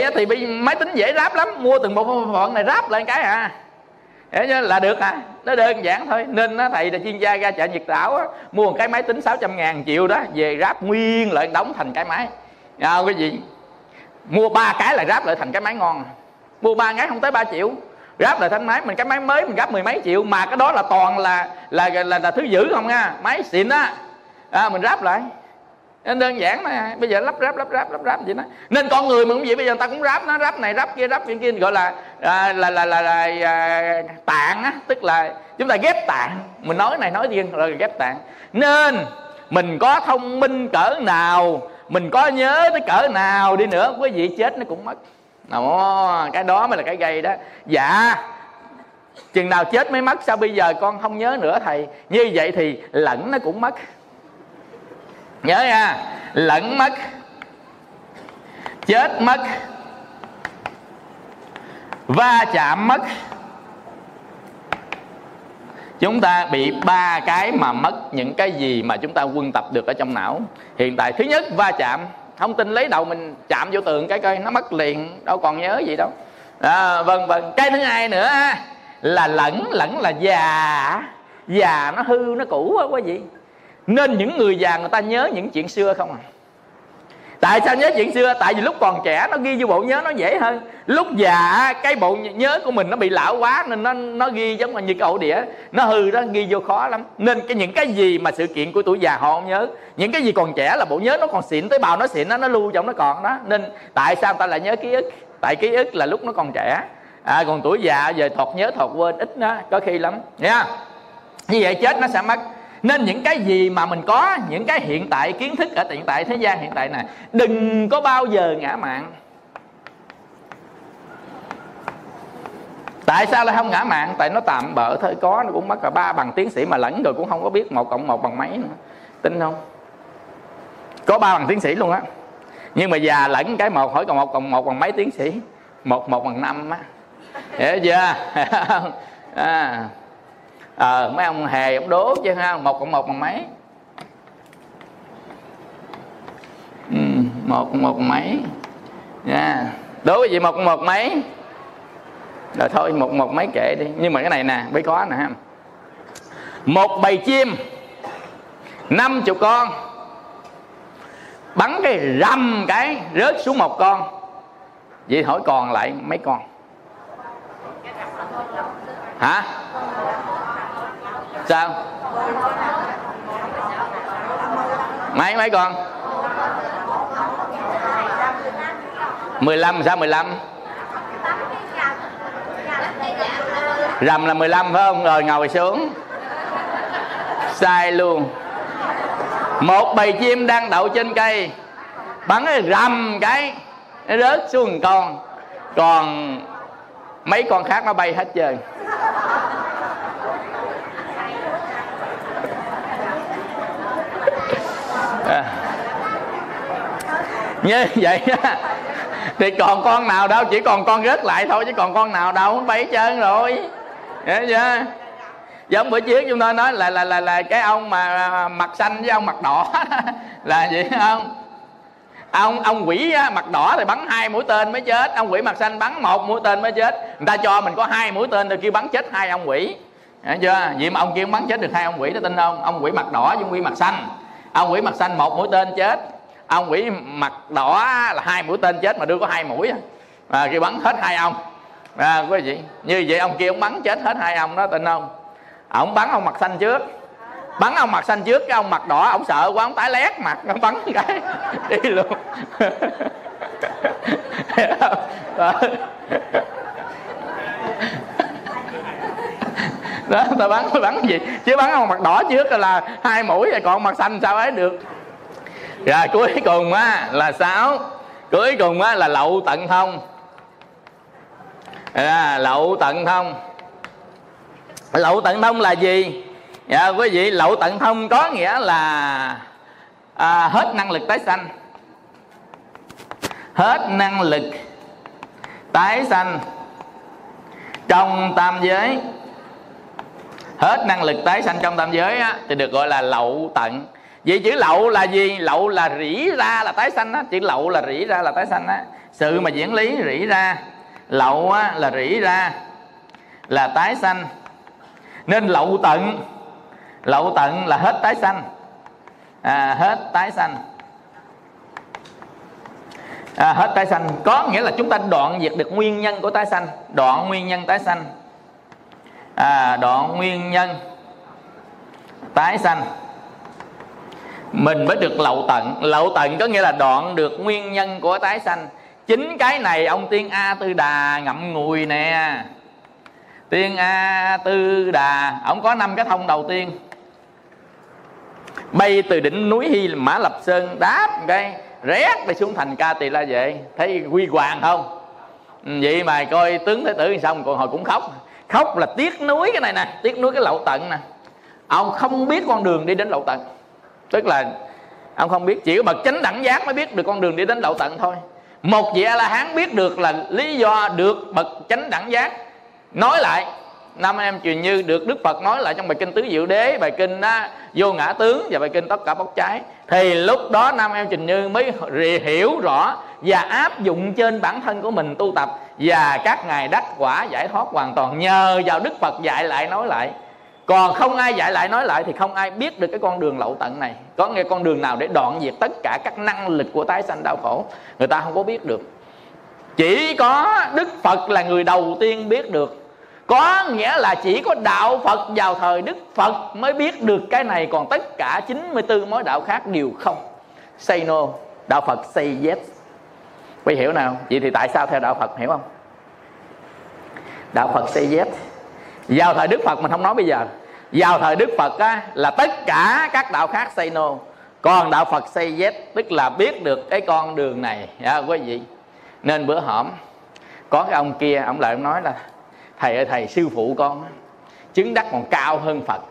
vậy thì bị máy tính dễ ráp lắm. Mua từng bộ phận này ráp lên cái à. Thế là được à. Nó đơn giản thôi. Nên nó thầy là chuyên gia ra chợ nhiệt đảo á, mua một cái máy tính 600 ngàn triệu đó về ráp nguyên lại đóng thành cái máy. À, cái gì? Mua ba cái là ráp lại thành cái máy ngon. Mua ba cái không tới 3 triệu. Ráp lại thành máy mình cái máy mới mình ráp mười mấy triệu mà cái đó là toàn là là là, là, là thứ dữ không nha máy xịn á. À, mình ráp lại nên đơn giản mà bây giờ lắp ráp lắp ráp lắp ráp vậy đó. Nên con người mình cũng vậy bây giờ người ta cũng ráp nó ráp này ráp kia ráp kia, kia gọi là à, là là là, là, là tạng á. Tức là chúng ta ghép tạng. Mình nói này nói riêng rồi ghép tạng. Nên mình có thông minh cỡ nào mình có nhớ tới cỡ nào đi nữa quý vị chết nó cũng mất. Ồ, cái đó mới là cái gây đó. Dạ. Chừng nào chết mới mất sao bây giờ con không nhớ nữa thầy? Như vậy thì lẫn nó cũng mất nhớ nha. Lẫn mất. Chết mất. Va chạm mất. Chúng ta bị ba cái mà mất những cái gì mà chúng ta quân tập được ở trong não. Hiện tại thứ nhất va chạm. Thông tin lấy đầu mình chạm vô tường cái coi nó mất liền đâu còn nhớ gì đâu. À, vân vân cái thứ hai nữa là lẫn lẫn là già. Già nó hư nó cũ quá quý vị nên những người già người ta nhớ những chuyện xưa không à? Tại sao nhớ chuyện xưa? Tại vì lúc còn trẻ nó ghi vô bộ nhớ nó dễ hơn. Lúc già cái bộ nhớ của mình nó bị lão quá nên nó nó ghi giống như cái ổ đĩa. Nó hư đó ghi vô khó lắm. Nên cái những cái gì mà sự kiện của tuổi già họ không nhớ những cái gì còn trẻ là bộ nhớ nó còn xịn tới bào nó xịn nó nó lưu trong nó còn đó. Nên tại sao ta lại nhớ ký ức? Tại ký ức là lúc nó còn trẻ. À, còn tuổi già giờ thọt nhớ thọt quên ít đó có khi lắm. Nha. Như vậy chết nó sẽ mất nên những cái gì mà mình có những cái hiện tại kiến thức ở hiện tại thế gian hiện tại này đừng có bao giờ ngã mạng. Tại sao lại không ngã mạng? Tại nó tạm bỡ thôi có nó cũng mất cả ba bằng tiến sĩ mà lẫn rồi cũng không có biết một cộng một bằng mấy nữa. Tin không? Có ba bằng tiến sĩ luôn á. Nhưng mà già lẫn cái một hỏi còn một cộng một bằng mấy tiến sĩ? Một một bằng năm á. Hiểu chưa? À, à, mấy ông hề ông đố chứ ha một cộng một bằng mấy? Ừ, một cộng một bằng mấy? Nha yeah. đố cái gì một cộng một mấy? Rồi thôi một một mấy kệ đi. Nhưng mà cái này nè mới có nè ha. Một bầy chim năm chục con. Bắn cái rầm cái rớt xuống một con. Vậy hỏi còn lại mấy con? Hả? Sao? Mấy mấy con? 15 sao 15 Rầm là 15 phải không? Rồi, ngồi xuống. Sai luôn. Một bầy chim đang đậu trên cây. Bắn cái rầm cái, Nó rớt xuống con. Còn mấy con khác nó bay hết trơn. À. như vậy thì còn con nào đâu, chỉ còn con rớt lại thôi, chứ còn con nào đâu bay trơn rồi. Hiểu chưa? Giống bữa trước chúng tôi nói là là là là cái ông mà à, mặt xanh với ông mặt đỏ là gì không? Ông ông quỷ mặt đỏ thì bắn hai mũi tên mới chết, ông quỷ mặt xanh bắn một mũi tên mới chết. Người ta cho mình có hai mũi tên rồi kêu bắn chết hai ông quỷ. Hiểu chưa? Vậy mà ông kia bắn chết được hai ông quỷ đó, tin không? Ông quỷ mặt đỏ với ông quỷ mặt xanh ông quỷ mặt xanh một mũi tên chết. Ông quỷ mặt đỏ là hai mũi tên chết mà đưa có hai mũi à, à kia bắn hết hai ông. À, quý vị như vậy ông kia ông bắn chết hết hai ông đó tin không? Ông bắn ông mặt xanh trước. Bắn ông mặt xanh trước cái ông mặt đỏ ông sợ quá ông tái lét mặt ông bắn cái đi luôn. đó. ta bắn bắn gì? Chứ bắn ông mặt đỏ trước là hai mũi rồi còn mặt xanh sao ấy được? Rồi cuối cùng á là sáu. Cuối cùng á là lậu tận thông. À, lậu tận thông. Lậu tận thông là gì? Dạ quý vị lậu tận thông có nghĩa là à, hết năng lực tái sanh. Hết năng lực tái sanh trong tam giới hết năng lực tái sanh trong tam giới á, thì được gọi là lậu tận. Vậy chữ lậu là gì? Lậu là rỉ ra là tái sanh á. Chữ lậu là rỉ ra là tái sanh á. Sự mà diễn lý rỉ ra lậu á, là rỉ ra là tái sanh. Nên lậu tận lậu tận là hết tái sanh. À, hết tái sanh. À, hết tái sanh. Có nghĩa là chúng ta đoạn diệt được nguyên nhân của tái sanh. Đoạn nguyên nhân tái sanh à, đoạn nguyên nhân tái sanh. Mình mới được lậu tận. Lậu tận có nghĩa là đoạn được nguyên nhân của tái sanh. Chính cái này ông tiên a tư đà ngậm ngùi nè. Tiên a tư đà ông có năm cái thông đầu tiên. Bay từ đỉnh núi hy mã lập sơn đáp cái rét đi xuống thành ca tỳ la vệ. Thấy quy hoàng không? Ừ, vậy mà coi tướng thế tử xong còn hồi cũng khóc khóc là tiếc nuối cái này nè tiếc nuối cái lậu tận nè. Ông không biết con đường đi đến lậu tận. Tức là ông không biết chỉ có bậc chánh đẳng giác mới biết được con đường đi đến lậu tận thôi. Một vị a la hán biết được là lý do được bậc chánh đẳng giác nói lại. Năm em truyền như được đức phật nói lại trong bài kinh tứ diệu đế bài kinh á, vô ngã tướng và bài kinh tất cả bốc cháy. Thì lúc đó năm em trình như mới hiểu rõ và áp dụng trên bản thân của mình tu tập. Và các ngài đắc quả giải thoát hoàn toàn nhờ vào đức phật dạy lại nói lại. Còn không ai dạy lại nói lại thì không ai biết được cái con đường lậu tận này. Có nghe con đường nào để đoạn diệt tất cả các năng lực của tái sanh đau khổ? Người ta không có biết được. Chỉ có đức phật là người đầu tiên biết được. Có nghĩa là chỉ có đạo Phật vào thời Đức Phật mới biết được cái này. Còn tất cả 94 mối đạo khác đều không. Say no. Đạo Phật say yes. Quý hiểu nào? Vậy thì tại sao theo đạo Phật hiểu không? Đạo Phật say yes vào thời Đức Phật mình không nói bây giờ. Vào thời Đức Phật á, là tất cả các đạo khác say no. Còn đạo Phật say yes tức là biết được cái con đường này. À, quý vị. Nên bữa hổm có cái ông kia ông lại ông nói là thầy ơi thầy sư phụ con chứng đắc còn cao hơn phật.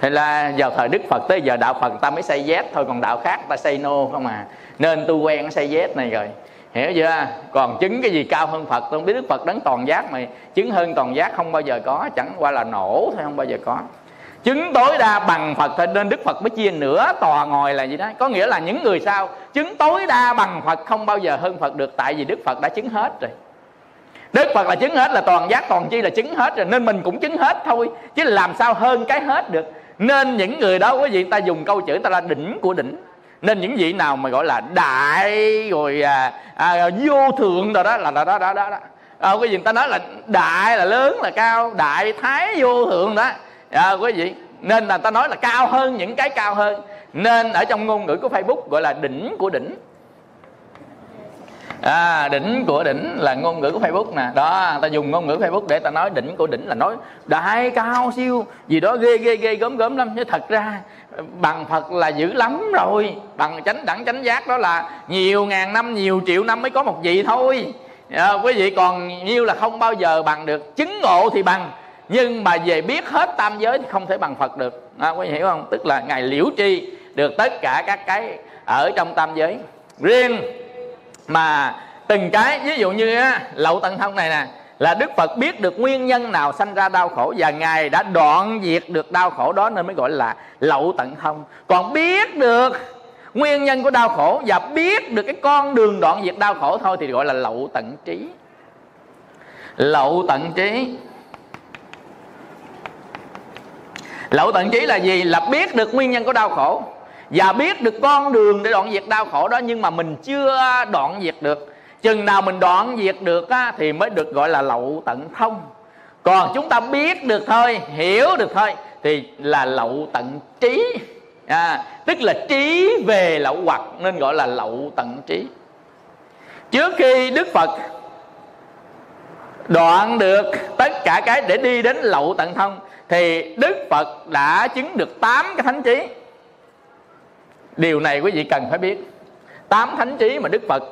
Thế là vào thời Đức Phật tới giờ đạo Phật ta mới xây dép thôi, Còn đạo khác ta xây no không à. Nên tu quen xây dép này rồi. Hiểu chưa? Còn chứng cái gì cao hơn Phật, Tôi không biết Đức Phật đấng toàn giác mà Chứng hơn toàn giác không bao giờ có, Chẳng qua là nổ thôi, không bao giờ có. Chứng tối đa bằng Phật thôi, Nên Đức Phật mới chia nửa tòa ngồi là gì đó. Có nghĩa là những người sao Chứng tối đa bằng Phật không bao giờ hơn Phật được, Tại vì Đức Phật đã chứng hết rồi. Đức Phật là chứng hết là toàn giác, toàn chi là chứng hết rồi, Nên mình cũng chứng hết thôi. Chứ làm sao hơn cái hết được? Nên những người đó quý vị ta dùng câu chữ ta là đỉnh của đỉnh. Nên những vị nào mà gọi là đại Rồi à, à, vô thượng rồi đó là đó đó đó, đó. À, quý vị ta nói là đại là lớn là cao Đại thái vô thượng đó. À, quý vị Nên là ta nói là cao hơn những cái cao hơn. Nên ở trong ngôn ngữ của Facebook gọi là đỉnh của đỉnh à, đỉnh của đỉnh là ngôn ngữ của facebook nè. Đó ta dùng ngôn ngữ facebook để ta nói đỉnh của đỉnh là nói đại cao siêu. Gì đó ghê ghê ghê gớm gớm lắm. Chứ thật ra bằng phật là dữ lắm rồi. Bằng chánh đẳng chánh giác đó là nhiều ngàn năm nhiều triệu năm mới có một vị thôi. À, quý vị còn nhiêu là không bao giờ bằng được. Chứng ngộ thì bằng nhưng mà về biết hết tam giới thì không thể bằng phật được. À, quý vị hiểu không? Tức là ngài liễu tri được tất cả các cái ở trong tam giới. Riêng mà từng cái ví dụ như á, lậu tận thông này nè là Đức Phật biết được nguyên nhân nào sanh ra đau khổ và Ngài đã đoạn diệt được đau khổ đó nên mới gọi là lậu tận thông. Còn biết được nguyên nhân của đau khổ và biết được cái con đường đoạn diệt đau khổ thôi thì gọi là lậu tận trí. Lậu tận trí. Lậu tận trí là gì? Là biết được nguyên nhân của đau khổ và biết được con đường để đoạn diệt đau khổ đó nhưng mà mình chưa đoạn diệt được. Chừng nào mình đoạn diệt được á, thì mới được gọi là lậu tận thông. Còn chúng ta biết được thôi hiểu được thôi thì là lậu tận trí. À, tức là trí về lậu hoặc nên gọi là lậu tận trí. Trước khi đức phật đoạn được tất cả cái để đi đến lậu tận thông thì đức phật đã chứng được tám cái thánh trí điều này quý vị cần phải biết. Tám thánh trí mà đức phật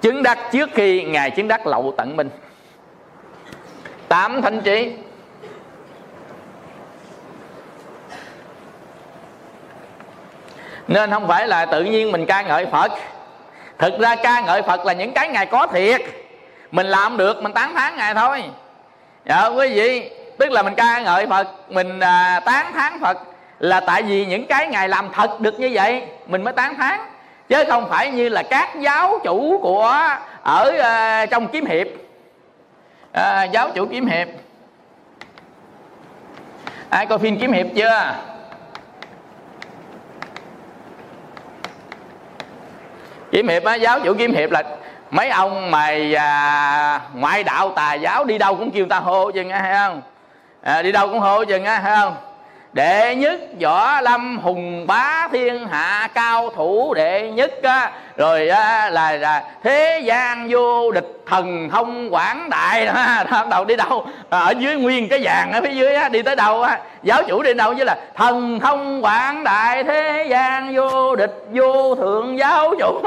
chứng đắc trước khi ngài chứng đắc lậu tận minh tám thánh trí. Nên không phải là tự nhiên mình ca ngợi phật. Thực ra ca ngợi phật là những cái ngài có thiệt. Mình làm được mình tán thán ngài thôi. Dạ quý vị tức là mình ca ngợi phật mình à, tán thán phật là tại vì những cái ngài làm thật được như vậy mình mới tán thán. Chứ không phải như là các giáo chủ của ở uh, trong kiếm hiệp. Uh, giáo chủ kiếm hiệp. Ai coi phim kiếm hiệp chưa? Kiếm hiệp á giáo chủ kiếm hiệp là mấy ông mày à, ngoại đạo tà giáo đi đâu cũng kêu ta hô chừng á hay không? À, đi đâu cũng hô chừng á hay không? Đệ nhất võ lâm hùng bá thiên hạ cao thủ đệ nhất á, rồi á, là, là thế gian vô địch thần thông quảng đại. Đó, đầu đi đâu. À, ở dưới nguyên cái vàng ở phía dưới á, đi tới đâu á. Giáo chủ đi đâu với là thần thông quảng đại thế gian vô địch vô thượng giáo chủ.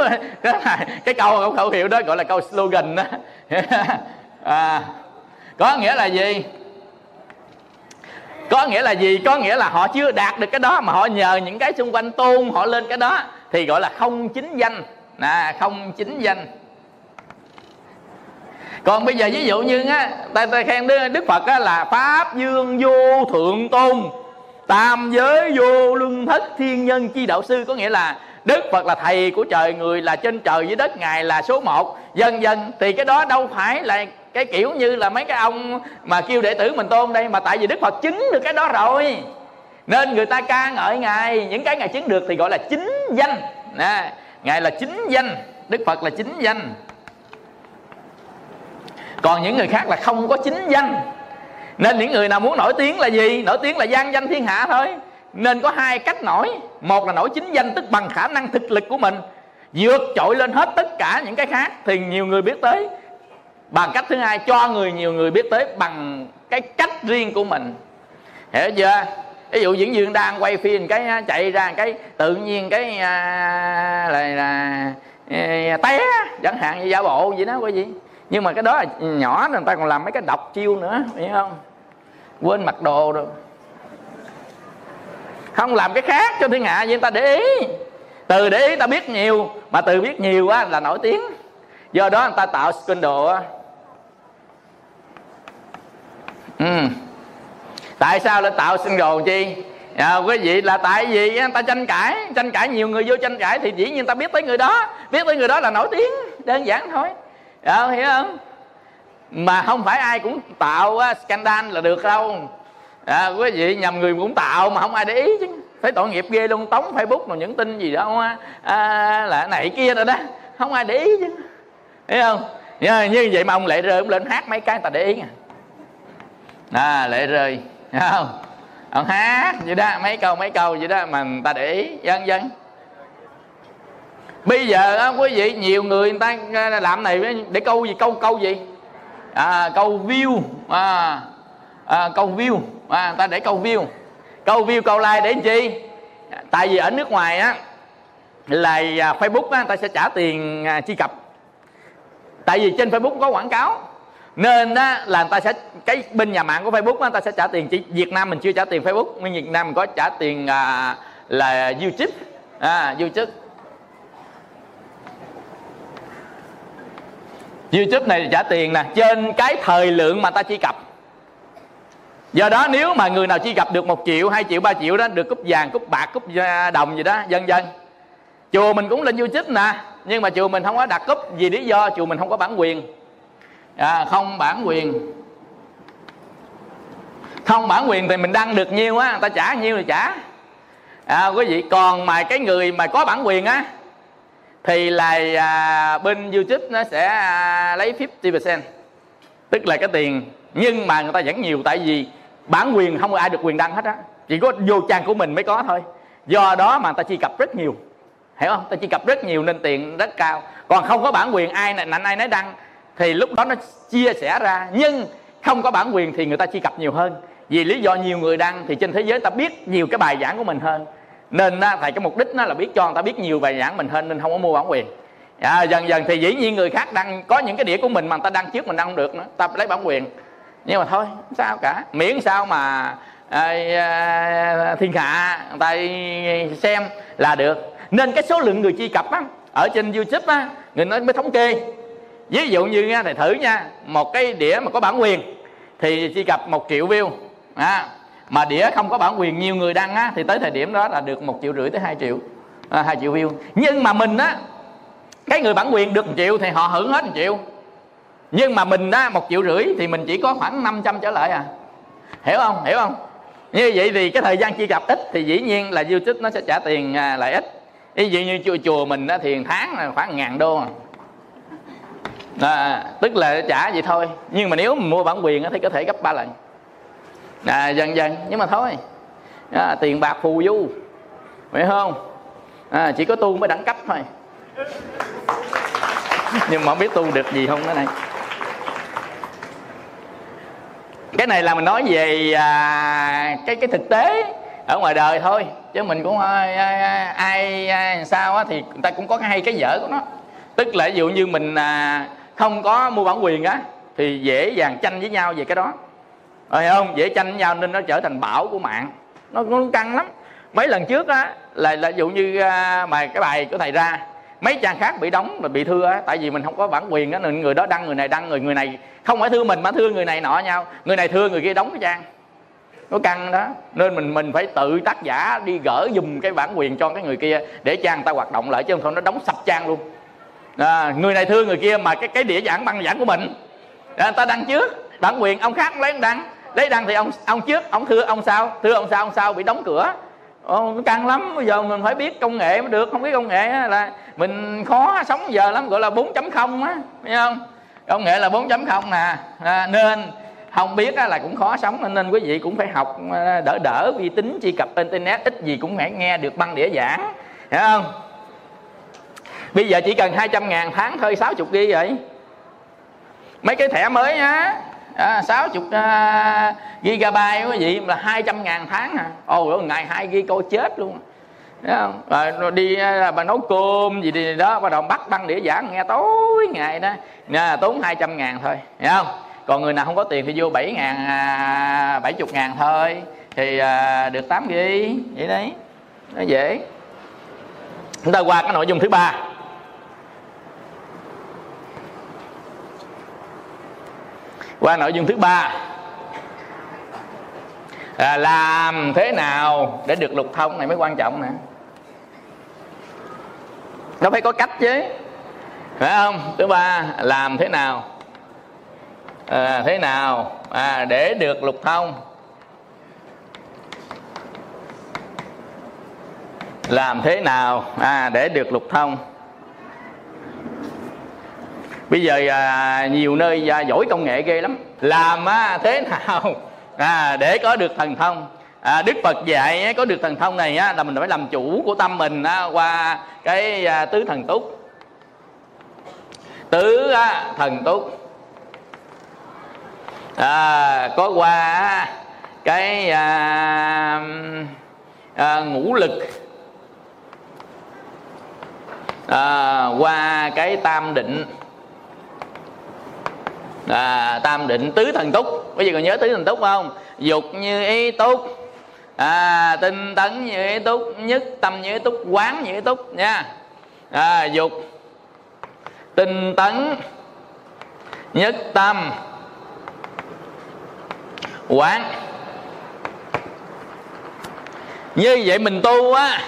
Cái, này, cái câu khẩu hiệu đó gọi là câu slogan đó à, có nghĩa là gì? Có nghĩa là gì? Có nghĩa là họ chưa đạt được cái đó mà họ nhờ những cái xung quanh tôn họ lên cái đó thì gọi là không chính danh. À, không chính danh. Còn bây giờ ví dụ như á ta, ta khen đức, đức phật á, là pháp dương vô thượng tôn tam giới vô luân thất thiên nhân chi đạo sư. Có nghĩa là đức phật là thầy của trời người là trên trời dưới đất ngài là số một. Dần dần thì cái đó đâu phải là cái kiểu như là mấy cái ông mà kêu đệ tử mình tôn đây mà tại vì đức phật chứng được cái đó rồi. Nên người ta ca ngợi ngài, những cái ngài chứng được thì gọi là chính danh. Nè, ngài là chính danh, đức phật là chính danh. Còn những người khác là không có chính danh. Nên những người nào muốn nổi tiếng là gì? Nổi tiếng là gian danh thiên hạ thôi. Nên có hai cách nổi. Một là nổi chính danh, tức bằng khả năng thực lực của mình. Vượt trội lên hết tất cả những cái khác thì nhiều người biết tới bằng cách thứ hai cho người nhiều người biết tới bằng cái cách riêng của mình. Hiểu chưa? Ví dụ diễn viên đang quay phim cái chạy ra cái tự nhiên cái à, là, là à, té chẳng hạn như giả bộ vậy đó quý vị nhưng mà cái đó là nhỏ người ta còn làm mấy cái độc chiêu nữa hiểu không? Quên mặc đồ rồi. Không làm cái khác cho thiên hạ vậy người ta để ý. Từ để ý ta biết nhiều mà từ biết nhiều á là nổi tiếng. Do đó người ta tạo scandal á ừ. tại sao lại tạo scandal chi? À, quý vị là tại vì người ta tranh cãi tranh cãi nhiều người vô tranh cãi thì dĩ nhiên ta biết tới người đó biết tới người đó là nổi tiếng đơn giản thôi. À, hiểu không? Mà không phải ai cũng tạo scandal là được đâu. À, quý vị nhầm người cũng tạo mà không ai để ý chứ. Phải tội nghiệp ghê luôn tống facebook rồi những tin gì đó à, là này kia rồi đó. Không ai để ý chứ. Hiểu không? Như, như vậy mà ông lại rơi ông lên hát mấy cái người ta để ý à, à lệ rơi. Không? Ông hát vậy đó mấy câu mấy câu vậy đó mà người ta để ý dân dân bây giờ á, quý vị nhiều người người ta à, làm này để câu gì câu câu gì? À, câu view à, à, câu view à, ta để câu view. Câu view câu like để làm chi? Tại vì ở nước ngoài á là à, facebook á, ta sẽ trả tiền chi truy cập. Tại vì trên facebook có quảng cáo nên đó là người ta sẽ cái bên nhà mạng của facebook người ta sẽ trả tiền chỉ việt nam mình chưa trả tiền facebook nhưng việt nam mình có trả tiền à, là youtube. À, youtube. Youtube này trả tiền nè trên cái thời lượng mà ta truy cập. Do đó nếu mà người nào truy cập được một triệu hai triệu ba triệu đó được cúp vàng cúp bạc cúp à, đồng gì đó dân dân chùa mình cũng lên youtube nè nhưng mà chùa mình không có đặt cúp vì lý do chùa mình không có bản quyền à, không bản quyền. Không bản quyền thì mình đăng được nhiêu á người ta trả nhiêu thì trả. À, quý vị còn mà cái người mà có bản quyền á thì là à, bên youtube nó sẽ à, lấy 50% tức là cái tiền. Nhưng mà người ta vẫn nhiều tại vì bản quyền không ai được quyền đăng hết á. Chỉ có vô trang của mình mới có thôi. Do đó mà người ta chi cập rất nhiều. Hiểu không? Ta chi cập rất nhiều nên tiền rất cao. Còn không có bản quyền ai nạnh ai nấy đăng thì lúc đó nó chia sẻ ra nhưng không có bản quyền thì người ta truy cập nhiều hơn. Vì lý do nhiều người đăng thì trên thế giới ta biết nhiều cái bài giảng của mình hơn. Nên thầy cái mục đích nó là biết cho người ta biết nhiều bài giảng mình hơn nên không có mua bản quyền. À, dần dần thì dĩ nhiên người khác đăng có những cái đĩa của mình mà người ta đăng trước mình đăng không được nữa ta lấy bản quyền. Nhưng mà thôi sao cả. Miễn sao mà à, à, thiên hạ người ta xem là được. Nên cái số lượng người truy cập á, ở trên youtube á, người nói mới thống kê ví dụ như nha thầy thử nha một cái đĩa mà có bản quyền thì chỉ cập một triệu view à, mà đĩa không có bản quyền nhiều người đăng á thì tới thời điểm đó là được một triệu rưỡi tới 2 triệu à, 2 triệu view. Nhưng mà mình á cái người bản quyền được một triệu thì họ hưởng hết một triệu. Nhưng mà mình á một triệu rưỡi thì mình chỉ có khoảng 500 trở lại à. Hiểu không? Hiểu không? Như vậy thì cái thời gian chi cập ít thì dĩ nhiên là youtube nó sẽ trả tiền à, lại ít. Ví dụ như chùa, chùa mình á, thì tháng là khoảng ngàn đô à, À, tức là trả vậy thôi. Nhưng mà nếu mình mua bản quyền thì có thể gấp ba lần. À, dần dần nhưng mà thôi. À, tiền bạc phù du. Phải không? À, chỉ có tu mới đẳng cấp thôi. Nhưng mà không biết tu được gì không cái này. Cái này là mình nói về à, cái cái thực tế ở ngoài đời thôi. Chứ mình cũng à, à, ai ai, ai, ai sao á thì người ta cũng có cái hay cái dở của nó. Tức là ví dụ như mình à, không có mua bản quyền á thì dễ dàng tranh với nhau về cái đó. Ờ, phải không? Dễ tranh với nhau nên nó trở thành bảo của mạng. Nó, nó căng lắm. Mấy lần trước á là là dụ như à, mà cái bài của thầy ra mấy trang khác bị đóng và bị thưa á tại vì mình không có bản quyền á nên người đó đăng người này đăng người người này không phải thưa mình mà thưa người này nọ nhau. Người này thưa người kia đóng cái trang. Nó căng đó. Nên mình mình phải tự tác giả đi gỡ dùm cái bản quyền cho cái người kia để trang ta hoạt động lại chứ không nó đóng sập trang luôn à, người này thương người kia mà cái cái đĩa giảng băng giảng của mình. À, ta đăng trước bản quyền ông khác lấy đăng. Lấy đăng thì ông ông trước ông thưa ông sau. Thưa ông sau ông sau bị đóng cửa. Ồ, căng lắm. Bây giờ mình phải biết công nghệ mới được. Không biết công nghệ là mình khó sống giờ lắm gọi là 4.0 á thấy không? Công nghệ là 4.0 nè. À, nên không biết là cũng khó sống nên quý vị cũng phải học à, đỡ đỡ vi tính truy cập internet. Ít gì cũng phải nghe được băng đĩa giảng hiểu không? Bây giờ chỉ cần 200 ngàn tháng thôi 60 ghi vậy. Mấy cái thẻ mới á à, 60 uh, gigabyte quý vị là 200 ngàn tháng à. Ồ ngày hai ghi coi chết luôn. Thấy không? Rồi đi à, bà nấu cơm gì đi đó bắt đầu bắt băng đĩa giảng nghe tối ngày đó. Nè tốn 200 ngàn thôi hiểu không? Còn người nào không có tiền thì vô 7 ngàn à, 70 ngàn thôi. Thì à, được 8 ghi vậy đấy. Nó dễ. Chúng ta qua cái nội dung thứ ba. Qua nội dung thứ ba. Là làm thế nào để được lục thông này mới quan trọng nè? Nó phải có cách chứ. Phải không? Thứ ba làm thế nào? À, thế nào? À, để được lục thông. Làm thế nào? À, để được lục thông bây giờ à, nhiều nơi à, giỏi công nghệ ghê lắm. Làm à, thế nào? À, để có được thần thông. À, đức phật dạy có được thần thông này á, là mình phải làm chủ của tâm mình á, qua cái à, tứ thần túc. Tứ á, thần túc. À, có qua cái à, à, ngũ lực. À, qua cái tam định à, tam định tứ thần túc. Bây giờ còn nhớ tứ thần túc không? Dục như ý túc. À, tinh tấn như ý túc. Nhất tâm như ý túc. Quán như ý túc nha. À, dục. Tinh tấn. Nhất tâm. Quán. Như vậy mình tu á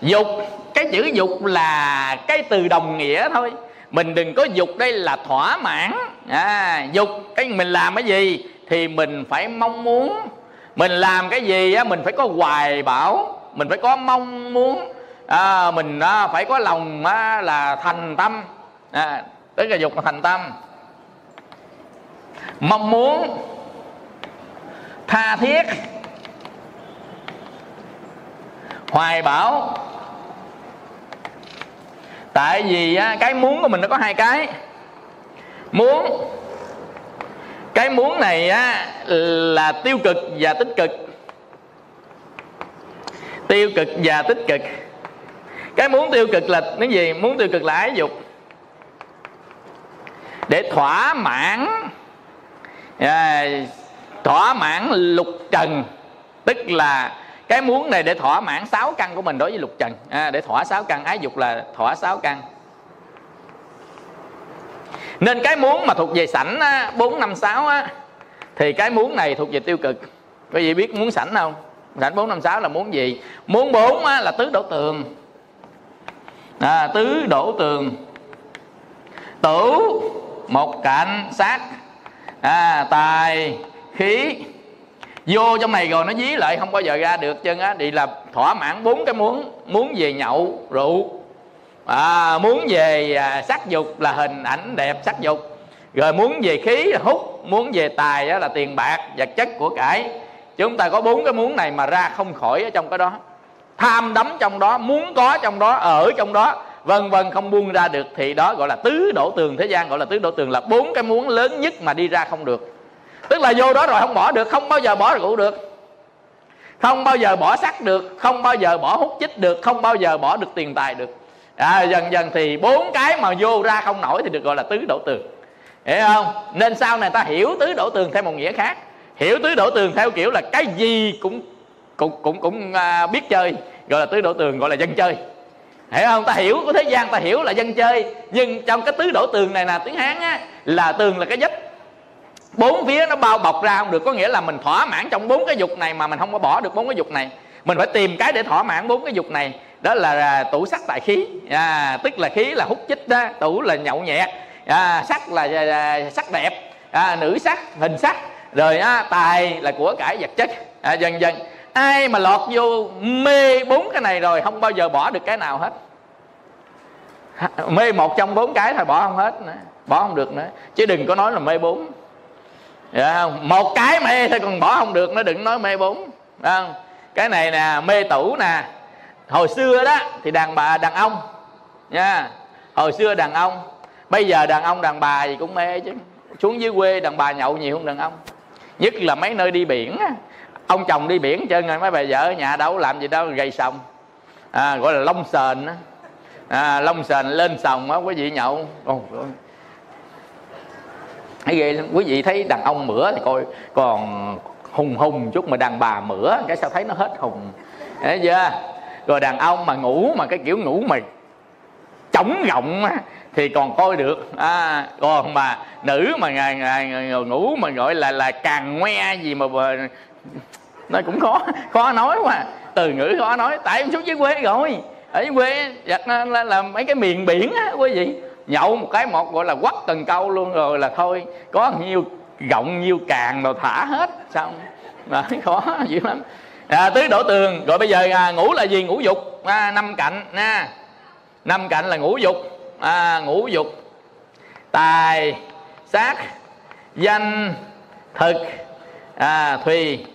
dục cái chữ dục là cái từ đồng nghĩa thôi mình đừng có dục đây là thỏa mãn. À, dục cái mình làm cái gì thì mình phải mong muốn. Mình làm cái gì á mình phải có hoài bảo mình phải có mong muốn. À, mình à, phải có lòng á, là thành tâm. À, tức là dục là thành tâm. Mong muốn tha thiết hoài bảo tại vì á, cái muốn của mình nó có hai cái. Muốn cái muốn này á, là tiêu cực và tích cực. Tiêu cực và tích cực. Cái muốn tiêu cực là cái gì? Muốn tiêu cực là ái dục. Để thỏa mãn à, thỏa mãn lục trần tức là cái muốn này để thỏa mãn sáu căn của mình đối với lục trần. À, để thỏa sáu căn ái dục là thỏa sáu căn. Nên cái muốn mà thuộc về sảnh bốn năm sáu á thì cái muốn này thuộc về tiêu cực. Quý vị biết muốn sảnh không? Sảnh bốn năm sáu là muốn gì? Muốn bốn là tứ đổ tường. À, tứ đổ tường. Tử một cạnh sát à, tài khí vô trong này rồi nó dí lại không bao giờ ra được chân á. Thì là thỏa mãn bốn cái muốn muốn về nhậu rượu. À, muốn về à, sắc dục là hình ảnh đẹp sắc dục. Rồi muốn về khí là hút muốn về tài á, là tiền bạc vật chất của cải. Chúng ta có bốn cái muốn này mà ra không khỏi ở trong cái đó. Tham đắm trong đó muốn có trong đó ở trong đó vân vân không buông ra được. Thì đó gọi là tứ đổ tường thế gian gọi là tứ đổ tường là bốn cái muốn lớn nhất mà đi ra không được tức là vô đó rồi không bỏ được không bao giờ bỏ rượu được. Không bao giờ bỏ sắc được không bao giờ bỏ hút chích được không bao giờ bỏ được tiền tài được. À, dần dần thì bốn cái mà vô ra không nổi thì được gọi là tứ đổ tường. Hiểu không? Nên sau này ta hiểu tứ đổ tường theo một nghĩa khác. Hiểu tứ đổ tường theo kiểu là cái gì cũng cũng cũng cũng à, biết chơi gọi là tứ đổ tường gọi là dân chơi. Hiểu không? Ta hiểu của thế gian ta hiểu là dân chơi. Nhưng trong cái tứ đổ tường này là tiếng hán á là tường là cái dách bốn phía nó bao bọc ra không được có nghĩa là mình thỏa mãn trong bốn cái dục này mà mình không có bỏ được bốn cái dục này. Mình phải tìm cái để thỏa mãn bốn cái dục này. Đó là, à, tủ sắc tại khí. À, tức là khí là hút chích đó tủ là nhậu nhẹt. À, sắc là, là, là sắc đẹp. À, nữ sắc hình sắc. Rồi á, tài là của cải vật chất. À, dần dần. Ai mà lọt vô mê bốn cái này rồi không bao giờ bỏ được cái nào hết. Mê một trong bốn cái thôi bỏ không hết nữa bỏ không được nữa. Chứ đừng có nói là mê bốn. Dạ không? một cái mê thôi còn bỏ không được nó đừng nói mê bốn. Dạ không? cái này nè mê tủ nè. Hồi xưa đó thì đàn bà đàn ông nha. Hồi xưa đàn ông bây giờ đàn ông đàn bà gì cũng mê chứ. Xuống dưới quê đàn bà nhậu nhiều hơn đàn ông. Nhất là mấy nơi đi biển ông chồng đi biển chơi rồi mấy bà vợ ở nhà đâu làm gì đâu gầy sòng. À, gọi là lông sền á. À, lông sền lên sòng á quý vị nhậu. Oh, hay ghê quý vị thấy đàn ông mửa thì coi còn hùng hùng chút mà đàn bà mửa cái sao thấy nó hết hùng. Thấy chưa? Rồi đàn ông mà ngủ mà cái kiểu ngủ mà chống rộng thì còn coi được. À, còn mà nữ mà ngày, ngày, ngày ngủ mà gọi là là càng ngoe gì mà nó cũng khó khó nói mà từ ngữ khó nói tại em xuống dưới quê rồi. Ở dưới quê giặt là, là, là mấy cái miền biển á quý vị nhậu một cái một gọi là quắt cần câu luôn rồi là thôi. Có nhiêu rộng nhiêu càng rồi thả hết. Xong mà khó dữ lắm. À, tứ đổ tường. Rồi bây giờ à, ngủ là gì? Ngủ dục. À, năm cạnh nha. Năm cạnh là ngũ dục. À, ngũ dục. Tài sát danh thực à, thùy.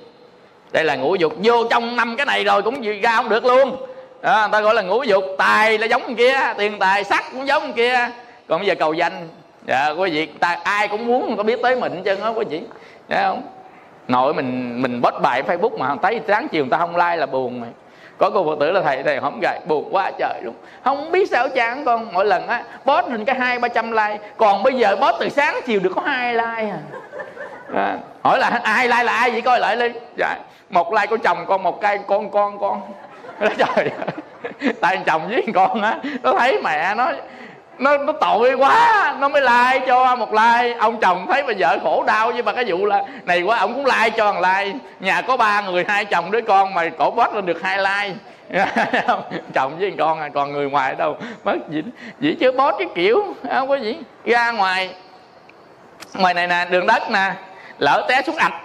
Đây là ngũ dục. Vô trong năm cái này rồi cũng ra không được luôn đó, người ta gọi là ngũ dục. Tài là giống kia tiền tài sắc cũng giống kia. Còn bây giờ cầu danh dạ quý vị ta ai cũng muốn người ta biết tới mình chứ đó quý vị. Thấy không? Nội mình mình post bài facebook mà thấy sáng chiều người ta không like là buồn mày. Có cô phật tử là thầy thầy không gầy buồn quá trời luôn. Không biết sao chán con. Mỗi lần á post lên cái hai ba trăm like. Còn bây giờ post từ sáng chiều được có hai like à. à hỏi là ai like là ai vậy? Coi lại đi. Dạ. Một like của chồng con một cây con con con đó trời tại chồng với con á, nó thấy mẹ nó nó nó tội quá, nó mới like cho một like. Ông chồng thấy bà vợ khổ đau với bà, cái vụ là, này quá, ông cũng like cho thằng like. Nhà có ba người, hai chồng đứa con mà cổ bớt lên được hai like. Chồng với con à còn người ngoài đâu, mất gì chỉ chứ bót cái kiểu, không có gì. Ra ngoài ngoài này nè, đường đất nè, lỡ té xuống ạch,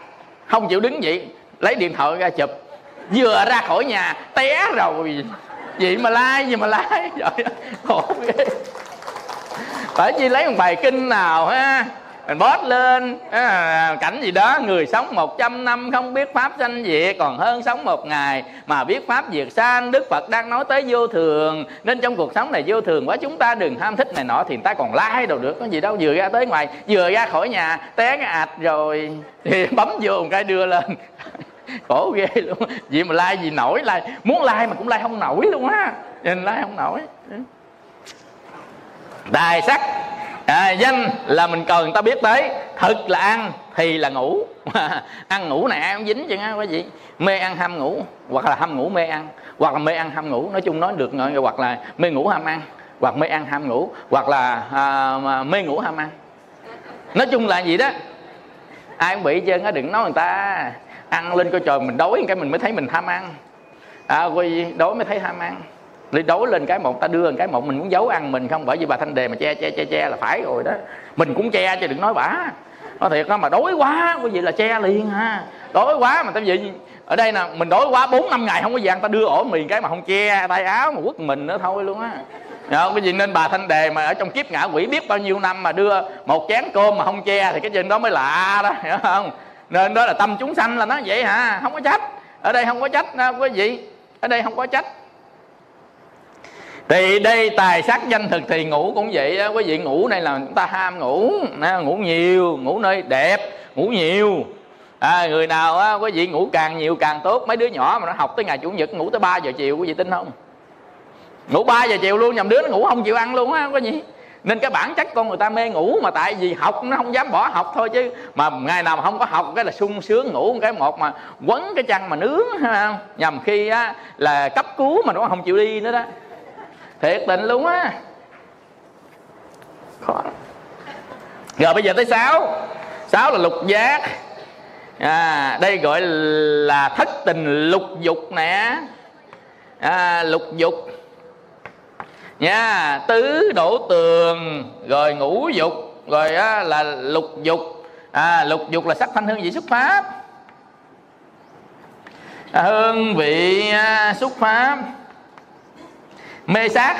không chịu đứng dậy lấy điện thoại ra chụp vừa ra khỏi nhà té rồi. Gì mà lai gì mà lai. Trời khổ ghê. Phải chi lấy một bài kinh nào ha? Mình bót lên. À, cảnh gì đó người sống 100 năm không biết pháp sanh diệt còn hơn sống một ngày mà biết pháp diệt sanh. Đức phật đang nói tới vô thường nên trong cuộc sống này vô thường quá chúng ta đừng ham thích này nọ thì người ta còn lai đâu được. Có gì đâu vừa ra tới ngoài vừa ra khỏi nhà té cái ạch rồi thì bấm vô một cái đưa lên. khổ ghê luôn. Vậy mà like gì nổi like muốn like mà cũng like không nổi luôn á. Nhìn like không nổi. Tài sắc. À, danh là mình cần người ta biết tới. Thực là ăn thì là ngủ. Ăn ngủ này ai cũng dính chứ quý vị mê ăn ham ngủ hoặc là ham ngủ mê ăn. Hoặc là mê ăn ham ngủ nói chung nói được rồi hoặc là mê ngủ ham ăn. Hoặc mê ăn ham ngủ hoặc là à, mê ngủ ham ăn. Nói chung là gì đó. Ai cũng bị chân á đừng nói người ta ăn lên coi trời, mình đói cái mình mới thấy mình tham ăn. À quay đói mới thấy tham ăn. Đi đói lên cái một, ta đưa cái một, mình muốn giấu ăn mình không? Bởi vì bà thanh đề mà che che che che là phải rồi đó. Mình cũng che chứ đừng nói bả nó thiệt đó mà đói quá quý vị là che liền ha. Đói quá mà tại vì ở đây nè, mình đói quá bốn, năm ngày không có gì ăn, ta đưa ổ mì cái mà không che, tay áo mà quất mình nữa thôi luôn á. Dạ, không cái gì nên bà thanh đề mà ở trong kiếp ngạ quỷ biết bao nhiêu năm mà đưa một chén cơm mà không che thì cái chuyện đó mới lạ đó, hiểu không? Nên đó là tâm chúng sanh là nó vậy hả? Không có trách. Ở đây không có trách đâu quý vị. Ở đây không có trách. Thì đây tài sắc danh thực thì ngủ cũng vậy đó quý vị ngủ này là chúng ta ham ngủ ngủ nhiều ngủ nơi đẹp ngủ nhiều. À, người nào á quý vị ngủ càng nhiều càng tốt. Mấy đứa nhỏ mà nó học tới ngày chủ nhật ngủ tới 3 giờ chiều quý vị tin không? Ngủ 3 giờ chiều luôn nhầm đứa nó ngủ không chịu ăn luôn á quý vị nên cái bản chất con người ta mê ngủ mà tại vì học nó không dám bỏ học thôi chứ. Mà ngày nào mà không có học cái là sung sướng ngủ cái một mà quấn cái chăn mà nướng không? nhầm khi á là cấp cứu mà nó không chịu đi nữa đó. Thiệt tình luôn á. Khó rồi bây giờ tới sáu. Sáu là lục giác. À, đây gọi là thất tình lục dục nè. À, lục dục nha tứ đổ tường rồi ngũ dục rồi á, là lục dục. À, lục dục là sắc thanh hương vị xuất pháp. À, hương vị à, xuất pháp. Mê sắc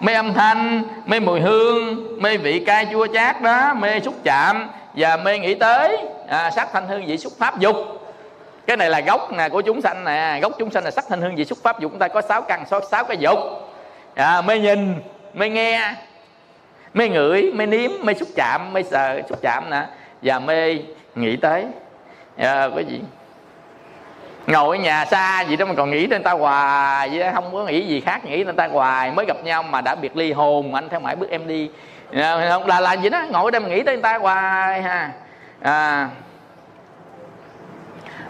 mê âm thanh mê mùi hương mê vị cay chua chát đó mê xúc chạm và mê nghĩ tới. À, sắc thanh hương vị xuất pháp dục. Cái này là gốc nè của chúng sanh nè. Gốc chúng sanh là sắc thanh hương vị xuất pháp dục. Chúng ta có sáu căn số sáu cái dục à, mới nhìn mới nghe. Mới ngửi mới nếm mới xúc chạm mới sờ xúc chạm nè. Và mê nghĩ tới à, cái gì? Ngồi ở nhà xa gì đó mà còn nghĩ đến ta hoài vậy đó, không có nghĩ gì khác nghĩ đến ta hoài. Mới gặp nhau mà đã biệt ly hồn anh theo mãi bước em đi. À, không là là gì đó ngồi đây mà nghĩ tới người ta hoài ha. À,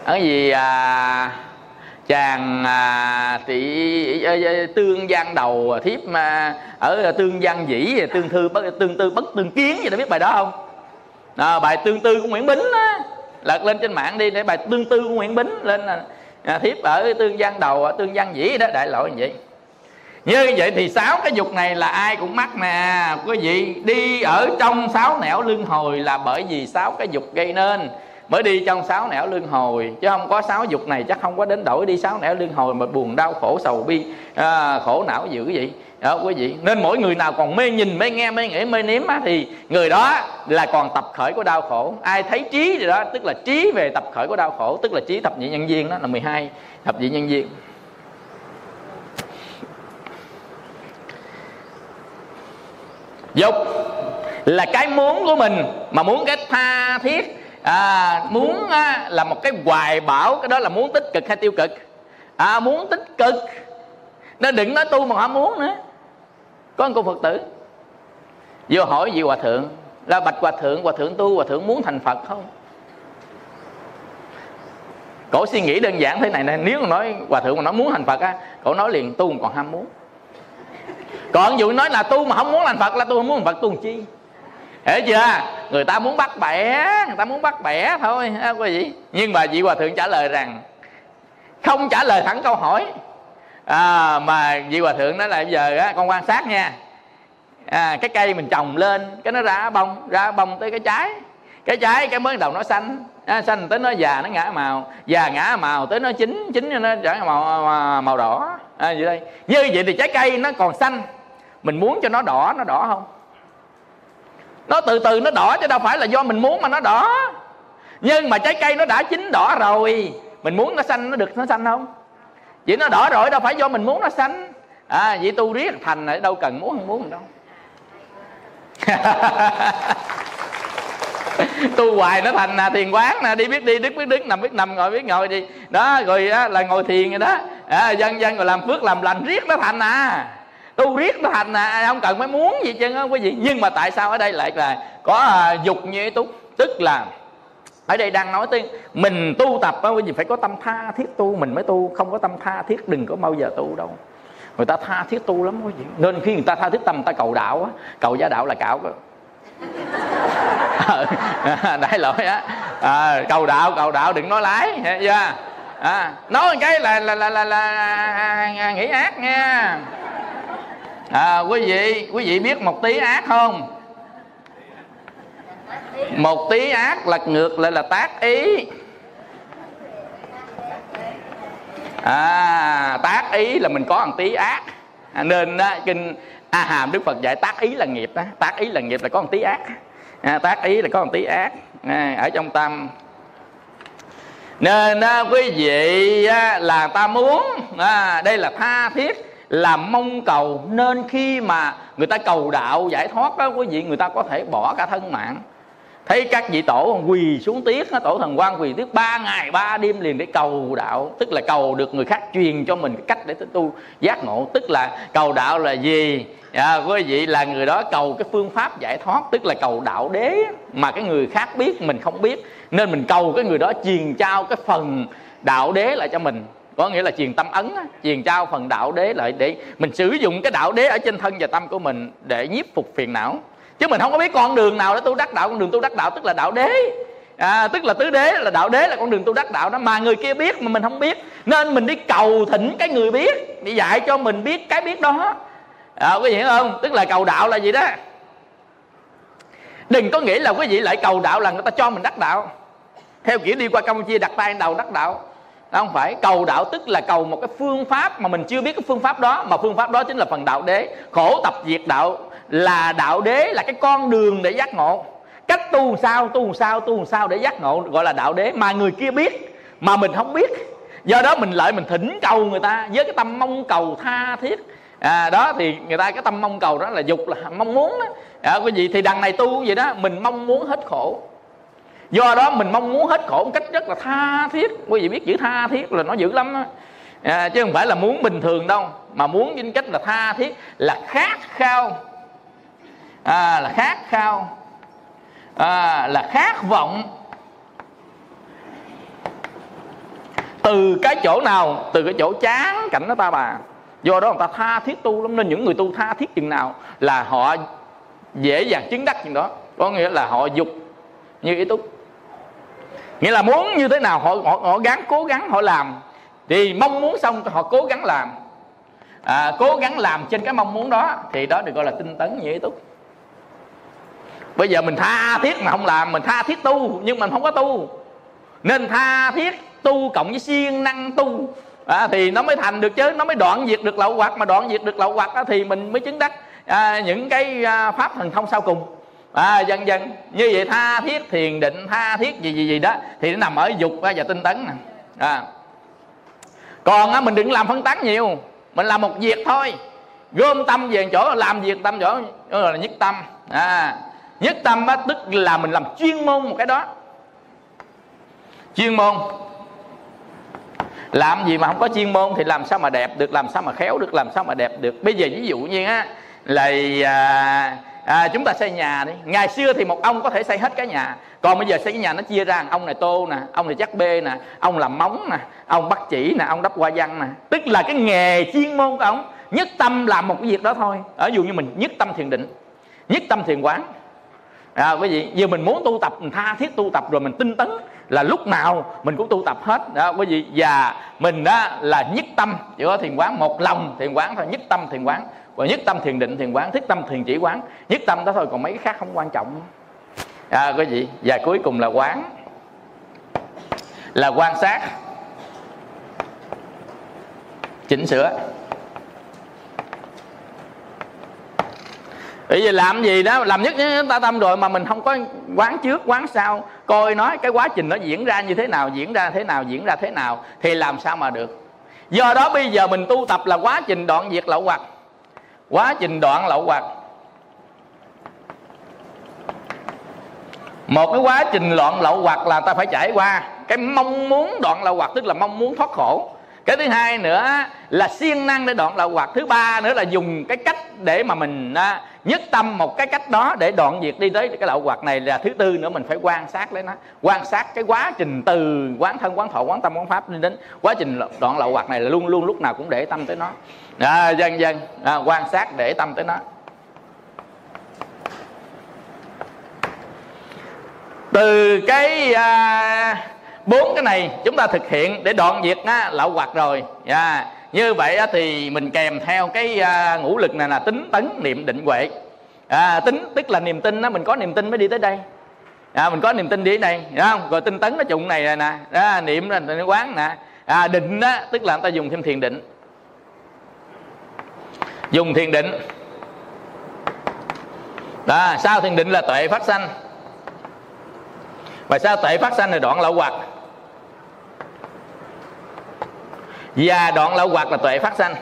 ở gì à, chàng à, tỷ à, à, tương gian đầu à, thiếp mà ở tương gian dĩ tương thư bất tương tư bất tương kiến gì đã biết bài đó không? À, bài tương tư của nguyễn bính á lật lên trên mạng đi để bài tương tư của nguyễn bính lên à, thiếp ở tương gian đầu tương gian dĩ đó đại loại như vậy. Như vậy thì sáu cái dục này là ai cũng mắc nè. Quý vị đi ở trong sáu nẻo lưng hồi là bởi vì sáu cái dục gây nên mới đi trong sáu nẻo lương hồi chứ không có sáu dục này chắc không có đến đổi đi sáu nẻo lương hồi mà buồn đau khổ sầu bi à, khổ não dữ vậy. Đó quý vị. Nên mỗi người nào còn mê nhìn mê nghe mê nghĩ mê nếm á, thì người đó là còn tập khởi của đau khổ. Ai thấy trí gì đó tức là trí về tập khởi của đau khổ tức là trí thập nhị nhân viên đó là 12 thập nhị nhân viên. Dục là cái muốn của mình mà muốn cái tha thiết à, muốn á, là một cái hoài bảo cái đó là muốn tích cực hay tiêu cực? À, muốn tích cực. Nên đừng nói tu mà họ muốn nữa. Có một cô phật tử vô hỏi vị hòa thượng là bạch hòa thượng hòa thượng tu hòa thượng muốn thành phật không? Cổ suy nghĩ đơn giản thế này nè nếu mà nói hòa thượng mà nói muốn thành phật á cổ nói liền tu còn ham muốn. Còn dụ nói là tu mà không muốn thành phật là tu không muốn thành phật tu làm chi? Hiểu chưa? Người ta muốn bắt bẻ người ta muốn bắt bẻ thôi. Á quý vị nhưng mà vị hòa thượng trả lời rằng không trả lời thẳng câu hỏi. À, mà vị hòa thượng nói là bây giờ á, con quan sát nha. À, cái cây mình trồng lên cái nó ra bông ra bông tới cái trái. Cái trái cái mới đầu nó xanh. À, xanh tới nó già nó ngã màu. Già ngã màu tới nó chín chín nó trở màu màu, màu đỏ. À, vậy đây. Như vậy thì trái cây nó còn xanh. Mình muốn cho nó đỏ nó đỏ không? Nó từ từ nó đỏ chứ đâu phải là do mình muốn mà nó đỏ. Nhưng mà trái cây nó đã chín đỏ rồi. Mình muốn nó xanh nó được nó xanh không? Vậy nó đỏ rồi đâu phải do mình muốn nó xanh. À vậy tu riết thành này đâu cần muốn không muốn đâu. Tu hoài nó thành là thiền quán nè đi biết đi đứng biết đứng nằm biết nằm ngồi biết ngồi đi. Đó rồi á, là ngồi thiền rồi đó. À, dân dân rồi làm phước làm lành riết nó thành à tu riết tu thành à không cần phải muốn gì chứ quý vị nhưng mà tại sao ở đây lại là có à, dục như túc tức là ở đây đang nói tới mình tu tập á quý vị phải có tâm tha thiết tu mình mới tu không có tâm tha thiết đừng có bao giờ tu đâu. Người ta tha thiết tu lắm quý vị. Nên khi người ta tha thiết tâm người ta cầu đạo á cầu gia đạo là cạo ừ, đại lỗi á. À, cầu đạo cầu đạo đừng nói lái yeah. à, nói một cái là là là là, là à, à, à, nghĩ ác nha à, quý vị quý vị biết một tí ác không? Một tí ác lật ngược lại là tác ý. À, tác ý là mình có một tí ác. À, nên đó, kinh a hàm đức phật dạy tác ý là nghiệp đó tác ý là nghiệp là có một tí ác. À, tác ý là có một tí ác. À, ở trong tâm. Nên à, quý vị à, là ta muốn à, đây là tha thiết là mong cầu nên khi mà người ta cầu đạo giải thoát đó quý vị người ta có thể bỏ cả thân mạng. Thấy các vị tổ quỳ xuống tiết tổ thần quan quỳ tiết ba ngày ba đêm liền để cầu đạo tức là cầu được người khác truyền cho mình cách để tu giác ngộ. Tức là cầu đạo là gì? À, quý vị là người đó cầu cái phương pháp giải thoát tức là cầu đạo đế mà cái người khác biết mình không biết. Nên mình cầu cái người đó truyền trao cái phần đạo đế lại cho mình có nghĩa là truyền tâm ấn truyền trao phần đạo đế lại để mình sử dụng cái đạo đế ở trên thân và tâm của mình để nhiếp phục phiền não. Chứ mình không có biết con đường nào để tu đắc đạo con đường tu đắc đạo tức là đạo đế. À, tức là tứ đế là đạo đế là con đường tu đắc đạo đó. Mà người kia biết mà mình không biết nên mình đi cầu thỉnh cái người biết để dạy cho mình biết cái biết đó. À, quý vị hiểu không? Tức là cầu đạo là gì đó? Đừng có nghĩ là quý vị lại cầu đạo là người ta cho mình đắc đạo. Theo kiểu đi qua campuchia đặt tay đầu đắc đạo đó không phải cầu đạo tức là cầu một cái phương pháp mà mình chưa biết cái phương pháp đó mà phương pháp đó chính là phần đạo đế. Khổ tập diệt đạo là đạo đế là cái con đường để giác ngộ. Cách tu sao tu sao tu sao để giác ngộ gọi là đạo đế mà người kia biết mà mình không biết. Do đó mình lại mình thỉnh cầu người ta với cái tâm mong cầu tha thiết. À, đó thì người ta cái tâm mong cầu đó là dục là mong muốn đó. À, quý vị thì đằng này tu vậy đó mình mong muốn hết khổ do đó mình mong muốn hết khổ một cách rất là tha thiết. Quý vị biết chữ tha thiết là nó dữ lắm đó. À, chứ không phải là muốn bình thường đâu mà muốn với cách là tha thiết là khát khao. À, là khát khao. À, là khát vọng. Từ cái chỗ nào từ cái chỗ chán cảnh đó ta bà. Do đó người ta tha thiết tu lắm nên những người tu tha thiết chừng nào là họ dễ dàng chứng đắc chừng đó. Có nghĩa là họ dục như ý túc nghĩa là muốn như thế nào họ họ, họ gắng cố gắng họ làm. Thì mong muốn xong họ cố gắng làm. À, cố gắng làm trên cái mong muốn đó thì đó được gọi là tinh tấn như ý túc. Bây giờ mình tha thiết mà không làm mình tha thiết tu nhưng mình không có tu. Nên tha thiết tu cộng với siêng năng tu. À, thì nó mới thành được chứ nó mới đoạn diệt được lậu hoặc mà đoạn diệt được lậu hoặc thì mình mới chứng đắc à, những cái à, pháp thần thông sau cùng à, dần dần như vậy tha thiết thiền định tha thiết gì gì gì đó thì nó nằm ở dục và tinh tấn nè. À. còn á, mình đừng làm phân tán nhiều mình làm một việc thôi. Gom tâm về chỗ làm việc tâm chỗ gọi là nhất tâm. À. Nhất tâm á, tức là mình làm chuyên môn một cái đó. Chuyên môn. Làm gì mà không có chuyên môn thì làm sao mà đẹp được làm sao mà khéo được làm sao mà đẹp được. Bây giờ ví dụ như á là à, à, chúng ta xây nhà đi. Ngày xưa thì một ông có thể xây hết cái nhà. Còn bây giờ xây cái nhà nó chia ra ông này tô nè ông này chắc bê nè ông làm móng nè ông bắt chỉ nè ông đắp hoa văn nè. Tức là cái nghề chuyên môn của ông nhất tâm làm một cái việc đó thôi. Ở dụ như mình nhất tâm thiền định nhất tâm thiền quán. À, quý vị giờ mình muốn tu tập mình tha thiết tu tập rồi mình tinh tấn là lúc nào mình cũng tu tập hết. Đó quý vị và mình đó là nhất tâm. Chỉ có thiền quán một lòng thiền quán thôi nhất tâm thiền quán và nhất tâm thiền định thiền quán thiết tâm thiền chỉ quán. Nhất tâm đó thôi còn mấy cái khác không quan trọng. À, quý vị và cuối cùng là quán. Là quan sát. Chỉnh sửa. Bởi vì làm gì đó làm nhất ta tâm rồi mà mình không có quán trước quán sau. Coi nói cái quá trình nó diễn ra như thế nào diễn ra thế nào diễn ra thế nào thì làm sao mà được. Do đó bây giờ mình tu tập là quá trình đoạn diệt lậu hoặc quá trình đoạn lậu hoặc một cái quá trình loạn lậu hoặc là ta phải trải qua. Cái mong muốn đoạn lậu hoặc tức là mong muốn thoát khổ. Cái thứ hai nữa là siêng năng để đoạn lậu hoặc thứ ba nữa là dùng cái cách để mà mình à, nhất tâm một cái cách đó để đoạn diệt đi tới cái lậu hoặc này là thứ tư nữa, mình phải quan sát lấy nó. Quan sát cái quá trình từ quán thân, quán thọ, quán tâm, quán pháp đi đến quá trình đoạn lậu hoặc này là luôn luôn lúc nào cũng để tâm tới nó à, dân dân à, quan sát để tâm tới nó. Từ cái à, bốn cái này chúng ta thực hiện để đoạn diệt á, lậu hoặc rồi. À, như vậy á, thì mình kèm theo cái à, ngũ lực này là tính tấn niệm định huệ. À, tính tức là niềm tin á, mình có niềm tin mới đi tới đây. À, mình có niềm tin đi tới đây đúng không? Rồi tinh tấn nó trụng này rồi nè. À, niệm là quán nè. À, định á tức là người ta dùng thêm thiền định dùng thiền định. Đó, sau thiền định là tuệ phát sanh. Và sau tuệ phát sanh là đoạn lậu hoặc và đoạn lậu hoặc là tuệ phát sanh.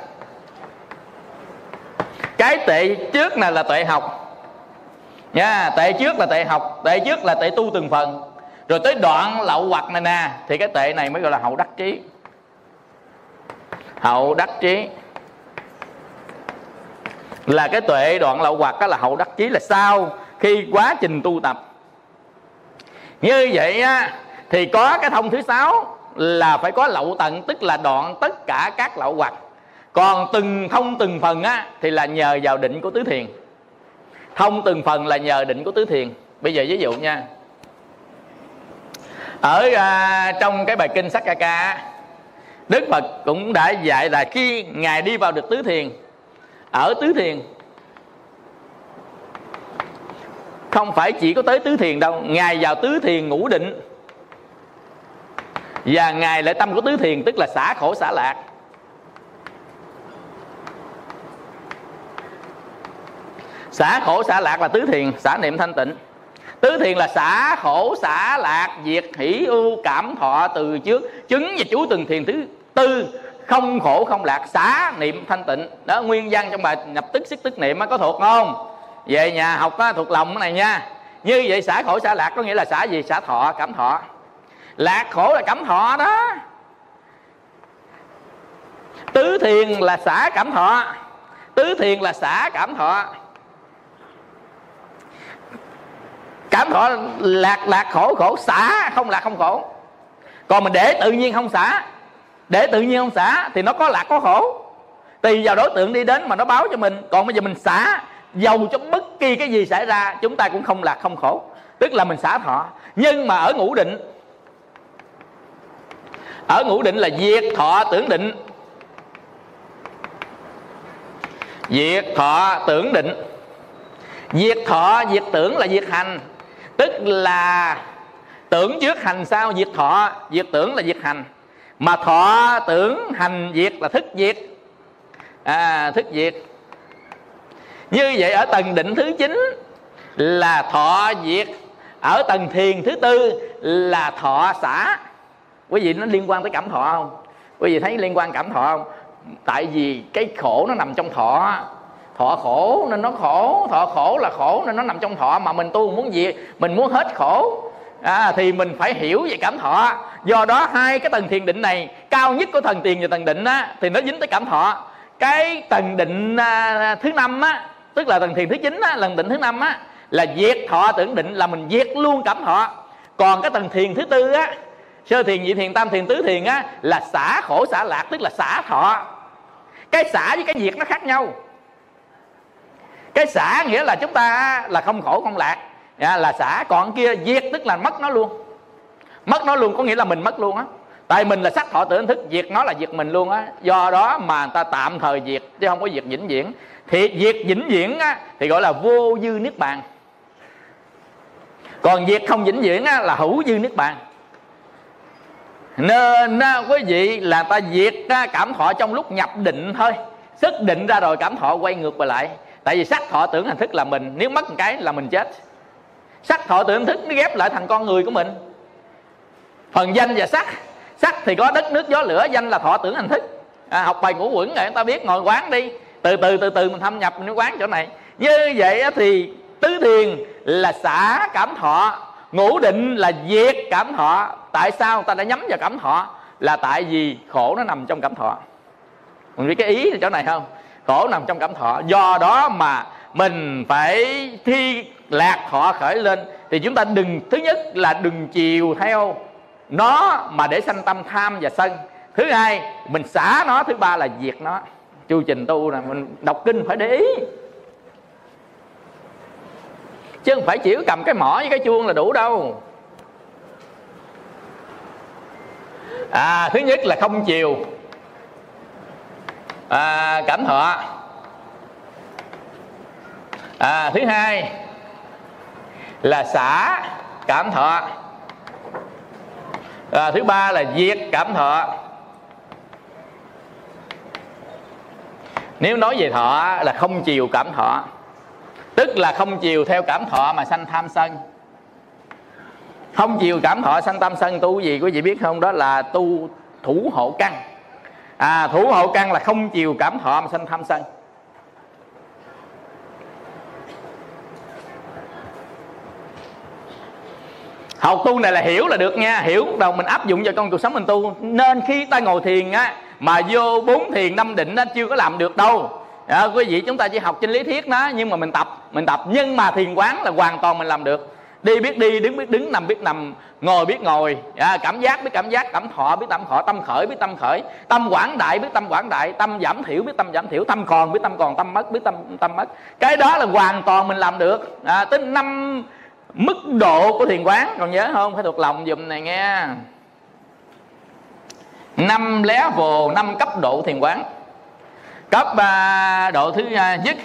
Cái tệ trước này là tuệ học. Nha tệ trước là tệ học tệ trước là tệ tu từng phần. Rồi tới đoạn lậu hoặc này nè thì cái tệ này mới gọi là hậu đắc trí. Hậu đắc trí là cái tuệ đoạn lậu hoặc đó là hậu đắc chí là sau khi quá trình tu tập. Như vậy á thì có cái thông thứ sáu là phải có lậu tận tức là đoạn tất cả các lậu hoặc còn từng thông từng phần á thì là nhờ vào định của tứ thiền. Thông từng phần là nhờ định của tứ thiền. Bây giờ ví dụ nha. Ở à, trong cái bài kinh sắc ca ca đức phật cũng đã dạy là khi ngài đi vào được tứ thiền ở tứ thiền. Không phải chỉ có tới tứ thiền đâu, ngài vào tứ thiền ngũ định. Và ngài lại tâm của tứ thiền tức là xả khổ xả lạc. Xả khổ xả lạc là tứ thiền, xả niệm thanh tịnh. Tứ thiền là xả khổ xả lạc, diệt hỷ ưu cảm, thọ từ trước, chứng và chú từng thiền thứ tư không khổ không lạc xả niệm thanh tịnh. Đó nguyên văn trong bài nhập tức sức tức niệm có thuộc không? Về nhà học á, thuộc lòng cái này nha. Như vậy xả khổ xả lạc có nghĩa là xả gì? Xả thọ cảm thọ. Lạc khổ là cảm thọ đó. Tứ thiền là xả cảm thọ. Tứ thiền là xả cảm thọ. Cảm thọ lạc lạc khổ khổ xả. Không lạc không khổ. Còn mình để tự nhiên không xả để tự nhiên ông xả, thì nó có lạc, có khổ. Tùy vào đối tượng đi đến mà nó báo cho mình. Còn bây giờ mình xả, dầu cho bất kỳ cái gì xảy ra, chúng ta cũng không lạc, không khổ. Tức là mình xả thọ. Nhưng mà ở ngũ định, ở ngũ định là diệt thọ tưởng định. Diệt thọ tưởng định. Diệt thọ, diệt tưởng là diệt hành. Tức là tưởng trước hành, sau diệt thọ, diệt tưởng là diệt hành mà thọ tưởng hành diệt là thức diệt. À thức diệt. Như vậy ở tầng định thứ chín là thọ diệt. Ở tầng thiền thứ tư là thọ xả. Quý vị nó liên quan tới cảm thọ không? Quý vị thấy liên quan cảm thọ không? Tại vì cái khổ nó nằm trong thọ. Thọ khổ nên nó khổ, thọ khổ là khổ nên nó nằm trong thọ. Mà mình tu muốn gì? Mình muốn hết khổ à, thì mình phải hiểu về cảm thọ. Do đó hai cái tầng thiền định này cao nhất của thần tiền và tầng định á thì nó dính tới cảm thọ. Cái tầng định à, thứ năm á tức là tầng thiền thứ chín á lần định thứ năm á là diệt thọ tưởng định là mình diệt luôn cảm thọ. Còn cái tầng thiền thứ tư á sơ thiền nhị thiền tam thiền tứ thiền á là xả khổ xả lạc tức là xả thọ. Cái xả với cái diệt nó khác nhau. Cái xả nghĩa là chúng ta là không khổ không lạc à, là xả còn kia diệt tức là mất nó luôn. Mất nó luôn có nghĩa là mình mất luôn á. Tại mình là sắc thọ tưởng thức diệt nó là diệt mình luôn á. Do đó mà người ta tạm thời diệt chứ không có diệt vĩnh viễn. Thì diệt vĩnh viễn á, thì gọi là vô dư niết bàn. Còn diệt không vĩnh viễn á, là hữu dư niết bàn. Nên quý vị là ta diệt cảm thọ trong lúc nhập định thôi. Sức định ra rồi cảm thọ quay ngược về lại. Tại vì sắc thọ tưởng hành thức là mình nếu mất một cái là mình chết sắc thọ tưởng thức nó ghép lại thành con người của mình. Phần danh và sắc. Sắc thì có đất nước gió lửa. Danh là thọ tưởng hành thức. À, học bài ngũ quẩn rồi chúng ta biết ngồi quán đi. Từ từ từ từ mình thâm nhập mình quán chỗ này. Như vậy thì tứ thiền là xả cảm thọ ngũ định là diệt cảm thọ. Tại sao người ta đã nhắm vào cảm thọ? Là tại vì khổ nó nằm trong cảm thọ. Mình biết cái ý chỗ này không? Khổ nằm trong cảm thọ. Do đó mà mình phải thi lạc họ khởi lên. Thì chúng ta đừng thứ nhất là đừng chiều theo nó mà để sanh tâm tham và sân. Thứ hai mình xả nó thứ ba là diệt nó. Chu trình tu là mình đọc kinh phải để ý. Chứ không phải chỉ cầm cái mỏ với cái chuông là đủ đâu. À thứ nhất là không chiều. À, cảm thọ à, thứ hai là xả cảm thọ. À, thứ ba là diệt cảm thọ. Nếu nói về thọ là không chiều cảm thọ tức là không chiều theo cảm thọ mà sanh tham sân. Không chiều cảm thọ sanh tâm sân tu gì quý vị biết không? Đó là tu thủ hộ căn. À thủ hộ căn là không chiều cảm thọ mà sanh tham sân. Học tu này là hiểu là được nha. Hiểu đầu mình áp dụng vào trong cuộc sống mình tu. Nên khi ta ngồi thiền á mà vô bốn thiền năm định nó chưa có làm được đâu. À, quý vị chúng ta chỉ học trên lý thuyết đó nhưng mà mình tập mình tập. Nhưng mà thiền quán là hoàn toàn mình làm được. Đi biết đi đứng biết đứng nằm biết nằm ngồi biết ngồi. À, cảm giác biết cảm giác cảm thọ biết tâm thọ tâm khởi biết tâm khởi. Tâm quảng đại biết tâm quảng đại tâm giảm thiểu biết tâm giảm thiểu tâm còn biết tâm còn tâm mất biết tâm tâm mất. Cái đó là hoàn toàn mình làm được. À, tới năm mức độ của thiền quán còn nhớ không? Phải thuộc lòng dùm này nghe. Năm level năm cấp độ thiền quán. Cấp à, độ thứ à, nhất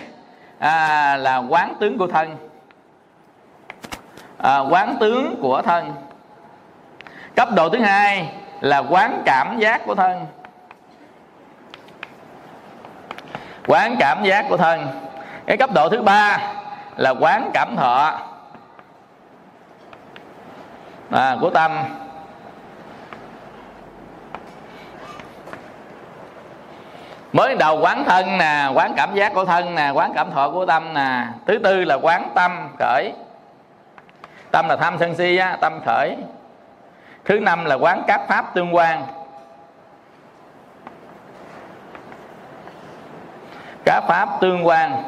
à, là quán tướng của thân. À, quán tướng của thân. Cấp độ thứ hai là quán cảm giác của thân. Quán cảm giác của thân. Cái cấp độ thứ ba là quán cảm thọ à, của tâm. Mới đầu quán thân nè quán cảm giác của thân nè quán cảm thọ của tâm nè. Thứ tư là quán tâm khởi. Tâm là tham sân si á, tâm khởi. Thứ năm là quán các pháp tương quan. Các pháp tương quan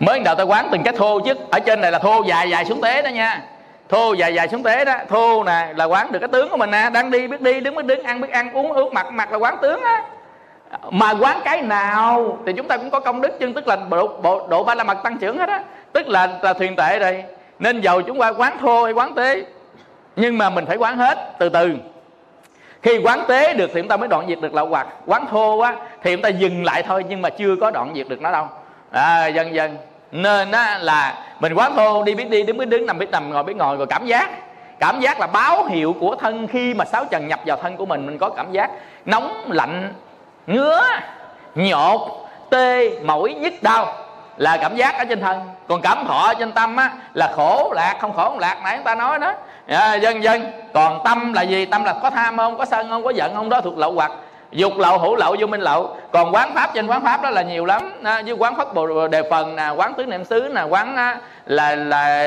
mới đầu tao quán từng cái thô chứ ở trên này là thô dài dài xuống tế đó nha. Thô dài dài xuống tế đó thô nè là quán được cái tướng của mình nè. Đang đi biết đi đứng biết đứng ăn biết ăn uống ướt mặt mặt là quán tướng á. Mà quán cái nào thì chúng ta cũng có công đức chân tức là độ, bộ, độ ba la mặt tăng trưởng hết á. Tức là, là thuyền tệ đây nên dầu chúng ta quán thô hay quán tế nhưng mà mình phải quán hết từ từ. Khi quán tế được thì chúng ta mới đoạn diệt được lậu hoặc. Quán thô á thì chúng ta dừng lại thôi nhưng mà chưa có đoạn diệt được nó đâu à, dần dần. Nên á, là mình quán thô đi biết đi đứng biết đứng nằm biết nằm ngồi biết ngồi rồi cảm giác. Cảm giác là báo hiệu của thân khi mà sáu trần nhập vào thân của mình mình có cảm giác nóng lạnh ngứa nhột tê mỏi nhức đau là cảm giác ở trên thân. Còn cảm thọ ở trên tâm á là khổ lạc không khổ không lạc nãy chúng ta nói đó. À, dân dân còn tâm là gì? Tâm là có tham không có sân không có giận không đó thuộc lậu hoặc dục lậu hữu lậu vô minh lậu. Còn quán pháp trên quán pháp đó là nhiều lắm. À, như quán pháp bồ đề phần nè quán tứ niệm xứ nè quán là, là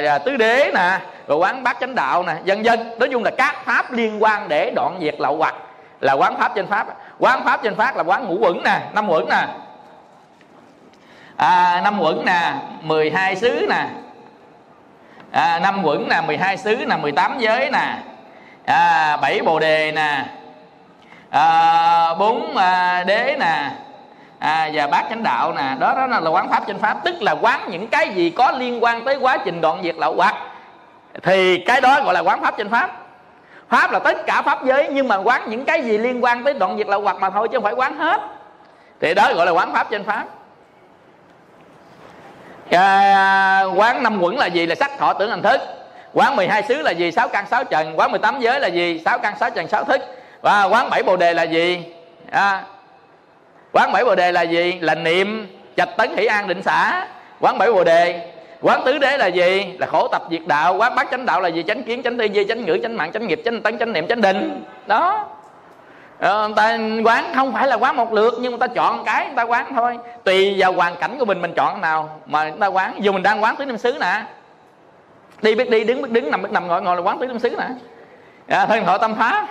là tứ đế nè rồi quán bát chánh đạo nè dân dân nói chung là các pháp liên quan để đoạn diệt lậu hoặc là quán pháp trên pháp. Quán pháp trên pháp là quán ngũ quẩn nè năm quẩn nè. À, năm quẩn nè 12 xứ nè. À, năm quẩn nè 12 xứ nè 18 giới nè. À, 7 bồ đề nè à, bốn à, đế nè. À, và bát chánh đạo nè. Đó đó là quán pháp chánh pháp tức là quán những cái gì có liên quan tới quá trình đoạn diệt lậu hoặc thì cái đó gọi là quán pháp chánh pháp. Pháp là tất cả pháp giới nhưng mà quán những cái gì liên quan tới đoạn diệt lậu hoặc mà thôi chứ không phải quán hết. Thì đó gọi là quán pháp chánh pháp. À, quán năm quẩn là gì là sắc thọ tưởng hành thức. Quán 12 xứ là gì? Sáu căn sáu trần. Quán 18 giới là gì? Sáu căn sáu trần sáu thức và quán bảy bồ đề là gì? À, quán bảy bồ đề là gì? Là niệm trạch tấn hỷ an định xã quán bảy bồ đề quán tứ đế là gì? Là khổ tập diệt đạo. Quán bát chánh đạo là gì? Chánh kiến chánh tư duy chánh ngữ chánh mạng chánh nghiệp chánh tấn chánh niệm chánh định. Đó. Ờ, ta quán không phải là quán một lượt nhưng mà ta chọn cái người ta quán thôi. Tùy vào hoàn cảnh của mình mình chọn nào mà người ta quán. Dù mình đang quán tứ niệm xứ nè. Đi biết đi đứng biết đứng nằm biết nằm ngồi ngồi là quán tứ niệm xứ nè. À, thân thọ tâm pháp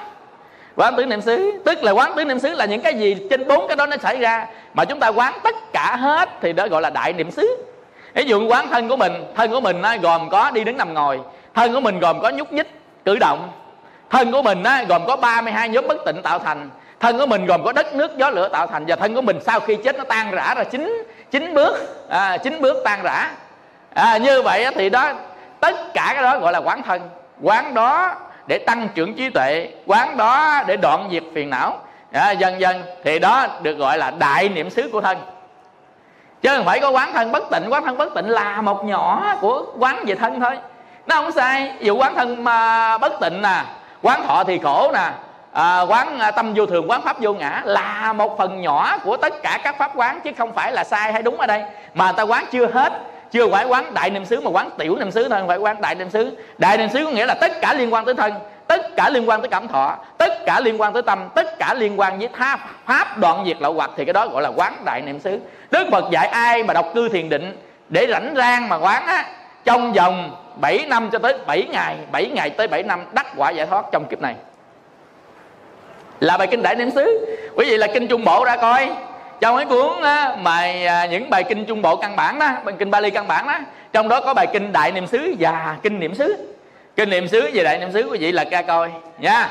quán tứ niệm xứ. Tức là quán tứ niệm xứ là những cái gì trên bốn cái đó nó xảy ra. Mà chúng ta quán tất cả hết thì đó gọi là đại niệm xứ. Ví dụ quán thân của mình thân của mình nó gồm có đi đứng nằm ngồi. Thân của mình gồm có nhúc nhích cử động. Thân của mình á, gồm có 32 nhóm bất tịnh tạo thành. Thân của mình gồm có đất nước gió lửa tạo thành. Và thân của mình sau khi chết nó tan rã ra chín chín bước à, chín bước tan rã. À, như vậy thì đó tất cả cái đó gọi là quán thân. Quán đó để tăng trưởng trí tuệ quán đó để đoạn diệt phiền não. À, dần dần thì đó được gọi là đại niệm xứ của thân. Chứ không phải có quán thân bất tịnh quán thân bất tịnh là một nhỏ của quán về thân thôi. Nó không sai dù quán thân mà bất tịnh nè quán thọ thì khổ nè à, quán à, tâm vô thường quán pháp vô ngã là một phần nhỏ của tất cả các pháp quán chứ không phải là sai hay đúng ở đây. Mà ta quán chưa hết chưa phải quán đại niệm xứ mà quán tiểu niệm xứ thôi, không phải quán đại niệm xứ. Đại niệm xứ có nghĩa là tất cả liên quan tới thân, tất cả liên quan tới cảm thọ, tất cả liên quan tới tâm, tất cả liên quan với tha, pháp đoạn diệt lậu hoặc thì cái đó gọi là quán đại niệm xứ. Đức phật dạy ai mà đọc cư thiền định để rảnh rang mà quán á, trong vòng 7 năm cho tới 7 ngày 7 ngày tới 7 năm đắc quả giải thoát trong kiếp này. Là bài kinh đại niệm xứ. Quý vị là kinh trung bộ ra coi trong cái cuốn á, bài à, những bài kinh trung bộ căn bản đó bài kinh Bali căn bản đó. Trong đó có bài kinh đại niệm xứ và kinh niệm xứ. Kinh niệm xứ về đại niệm xứ quý vị là ca coi nha.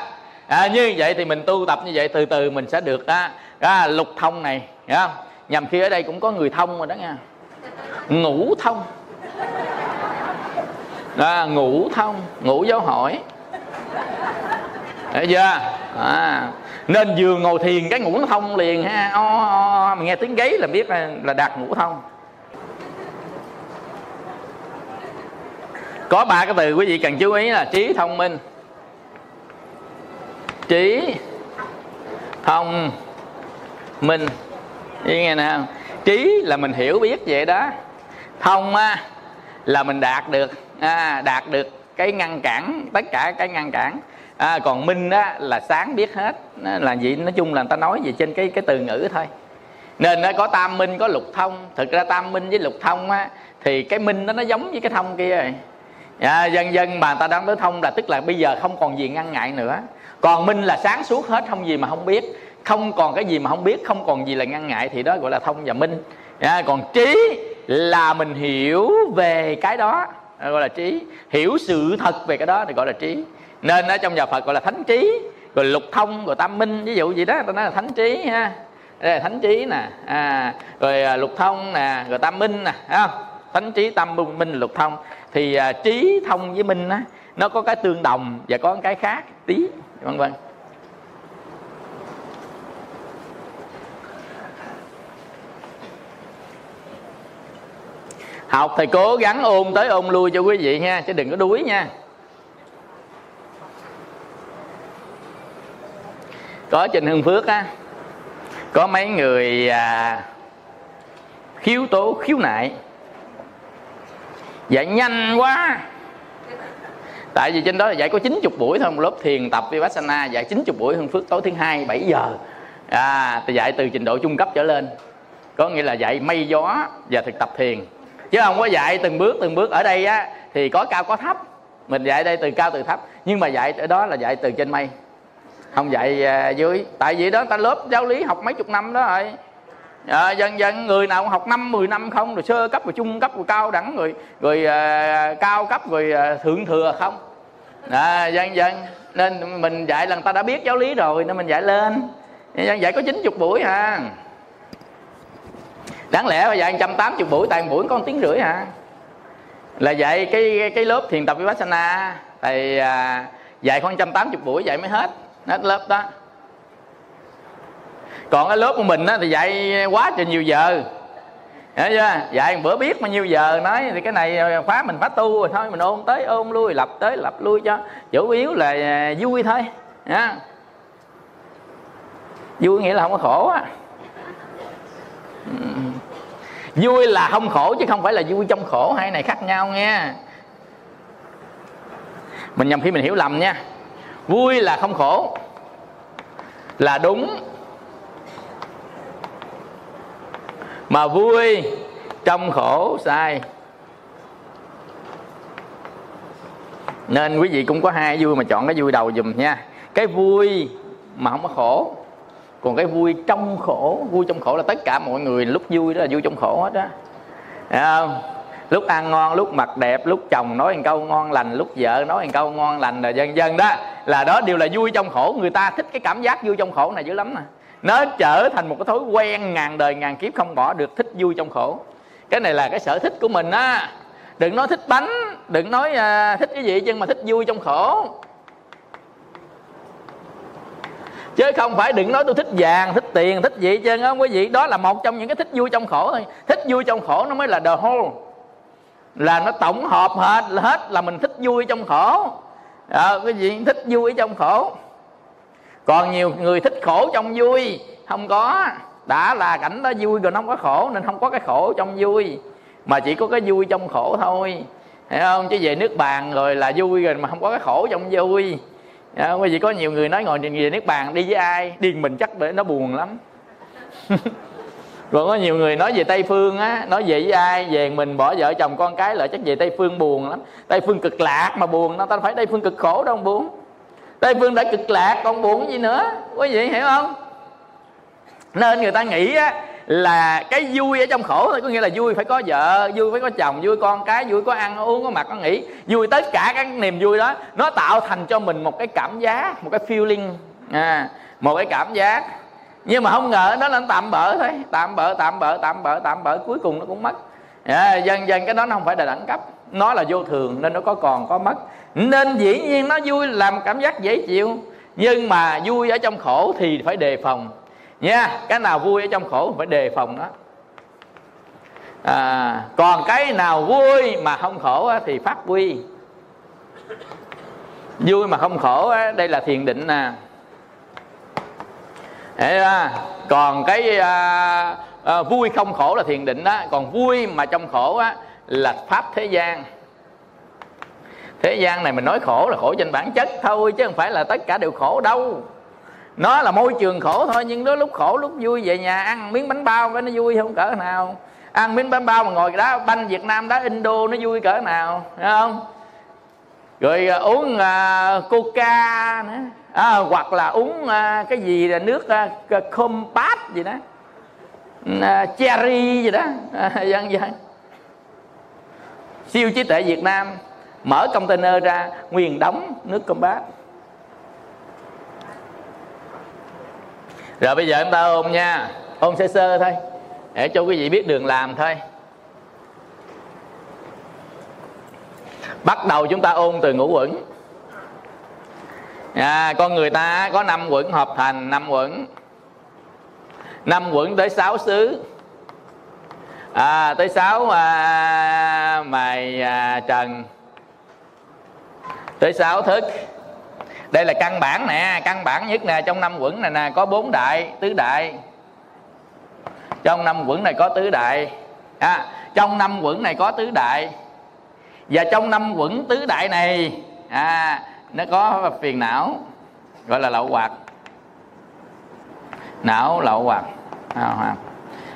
À, như vậy thì mình tu tập như vậy từ từ mình sẽ được á, á, lục thông này nha. nhằm khi ở đây cũng có người thông rồi đó nha. Ngủ thông. À, ngủ thông ngủ giáo hỏi thấy chưa? À, nên vừa ngồi thiền cái ngủ nó thông liền ha. O, o, mình nghe tiếng gáy là biết là, là đạt ngủ thông. Có ba cái từ quý vị cần chú ý là trí thông minh trí thông minh. Ý nghe nè trí là mình hiểu biết vậy đó. Thông á là mình đạt được à, đạt được cái ngăn cản tất cả cái ngăn cản à, còn minh á là sáng biết hết. Là gì? Nói chung là người ta nói về trên cái cái từ ngữ thôi. Nên nó có tam minh có lục thông. Thực ra tam minh với lục thông á thì cái minh đó nó giống với cái thông kia rồi. À, dân dân mà người ta đang tới thông là tức là bây giờ không còn gì ngăn ngại nữa. Còn minh là sáng suốt hết không gì mà không biết. Không còn cái gì mà không biết không còn gì là ngăn ngại thì đó gọi là thông và minh. À, còn trí là mình hiểu về cái đó gọi là trí. Hiểu sự thật về cái đó thì gọi là trí. Nên ở trong nhà phật gọi là thánh trí. Rồi lục thông rồi tam minh ví dụ gì đó ta nói là thánh trí ha. Đây là thánh trí nè. À, rồi à, lục thông nè rồi tam minh nè không? Thánh trí tam minh lục thông. Thì à, trí thông với minh á nó có cái tương đồng và có cái khác tí vân vân. Học thầy cố gắng ôn tới ôn lui cho quý vị nha chứ đừng có đuối nha. Có trên hưng phước á có mấy người à, khiếu tố khiếu nại. Dạy nhanh quá. Tại vì trên đó là dạy có 90 buổi thôi một lớp thiền tập vipassana dạy 90 buổi hưng phước tối thứ hai 7 giờ. À thì dạy từ trình độ trung cấp trở lên. Có nghĩa là dạy mây gió và thực tập thiền chứ không có dạy từng bước từng bước. Ở đây á thì có cao có thấp. Mình dạy đây từ cao từ thấp. Nhưng mà dạy ở đó là dạy từ trên mây. Không dạy uh, dưới. Tại vì đó ta lớp giáo lý học mấy chục năm đó rồi. À, dần dần người nào học năm 10 năm không rồi sơ cấp rồi trung cấp rồi cao đẳng rồi rồi uh, cao cấp rồi uh, thượng thừa không? À, dần dần. Nên mình dạy là người ta đã biết giáo lý rồi nên mình dạy lên. Dần dạy có 90 buổi ha đáng lẽ bây dạy 180 buổi tại buổi có một tiếng rưỡi hả? Là dạy cái cái lớp thiền tập vipassana thầy à, dạy khoảng 180 buổi dạy mới hết hết lớp đó. Còn cái lớp của mình á, thì dạy quá trời nhiều giờ. Hiểu chưa? Dạy bữa biết bao nhiêu giờ nói thì cái này khóa mình phá tu rồi thôi mình ôn tới ôn lui lập tới lập lui cho chủ yếu là à, vui thôi nha. Vui nghĩa là không có khổ á vui là không khổ chứ không phải là vui trong khổ, hai này khác nhau nha. Mình nhầm khi mình hiểu lầm nha. Vui là không khổ, là đúng. Mà vui trong khổ, sai. Nên quý vị cũng có hai vui mà chọn cái vui đầu dùm nha. Cái vui mà không có khổ còn cái vui trong khổ vui trong khổ là tất cả mọi người lúc vui đó là vui trong khổ hết á. Không? Lúc ăn ngon lúc mặc đẹp lúc chồng nói một câu ngon lành lúc vợ nói một câu ngon lành rồi dân dân đó là đó đều là vui trong khổ. Người ta thích cái cảm giác vui trong khổ này dữ lắm nè nó trở thành một cái thói quen ngàn đời ngàn kiếp không bỏ được thích vui trong khổ. Cái này là cái sở thích của mình á. Đừng nói thích bánh đừng nói uh, thích cái gì chứ mà thích vui trong khổ. Chứ không phải đừng nói tôi thích vàng thích tiền thích gì chứ không quý vị đó là một trong những cái thích vui trong khổ thôi. Thích vui trong khổ nó mới là the whole. Là nó tổng hợp hết là hết là mình thích vui trong khổ. À, quý vị thích vui trong khổ. Còn nhiều người thích khổ trong vui không có. Đã là cảnh đó vui rồi nó không có khổ nên không có cái khổ trong vui. Mà chỉ có cái vui trong khổ thôi. Hiểu không? Chứ về nước bàn rồi là vui rồi mà không có cái khổ trong vui à, quý vị có nhiều người nói ngồi về nước bàn đi với ai điên mình chắc để nó buồn lắm. Rồi có nhiều người nói về tây phương á nói về với ai về mình bỏ vợ chồng con cái lại chắc về tây phương buồn lắm. Tây phương cực lạc mà buồn nó ta phải tây phương cực khổ đâu buồn tây phương đã cực lạc còn buồn gì nữa? Quý vị hiểu không? Nên người ta nghĩ á là cái vui ở trong khổ thôi có nghĩa là vui phải có vợ vui phải có chồng vui con cái vui có ăn uống có mặc có nghỉ. Vui tất cả các niềm vui đó nó tạo thành cho mình một cái cảm giác một cái feeling à, một cái cảm giác. Nhưng mà không ngờ đó là nó tạm bỡ thôi tạm bỡ tạm bỡ tạm bỡ tạm bỡ cuối cùng nó cũng mất. À, dần dần cái đó nó không phải là đẳng cấp nó là vô thường nên nó có còn có mất. Nên dĩ nhiên nó vui làm cảm giác dễ chịu nhưng mà vui ở trong khổ thì phải đề phòng nha cái nào vui ở trong khổ phải đề phòng đó. À, còn cái nào vui mà không khổ thì phát huy. Vui mà không khổ đây là thiền định nè. À, còn cái à, à, vui không khổ là thiền định đó. Còn vui mà trong khổ á, là pháp thế gian. Thế gian này mình nói khổ là khổ trên bản chất thôi chứ không phải là tất cả đều khổ đâu nó là môi trường khổ thôi nhưng đó lúc khổ lúc vui về nhà ăn miếng bánh bao cái nó vui không cỡ nào. Ăn miếng bánh bao mà ngồi đá banh việt nam đá indo nó vui cỡ nào thấy không? Rồi uh, uống uh, coca nữa. À, hoặc là uống uh, cái gì là nước uh, compat gì đó. Uh, cherry gì đó. Uh, vân siêu trí tuệ việt nam mở container ra nguyên đóng nước combat rồi bây giờ chúng ta ôm nha. Ôm sơ sơ thôi. Để cho quý vị biết đường làm thôi. Bắt đầu chúng ta ôn từ ngũ quẩn. À, con người ta có năm quẩn hợp thành năm quẩn. Năm quẩn tới sáu xứ. À, tới sáu à, mày à, trần. Tới sáu thức đây là căn bản nè căn bản nhất nè trong năm quẩn này nè có bốn đại tứ đại. Trong năm quẩn này có tứ đại. À, trong năm quẩn này có tứ đại. Và trong năm quẩn tứ đại này à, nó có phiền não gọi là lậu hoặc. Não lậu hoặc. À,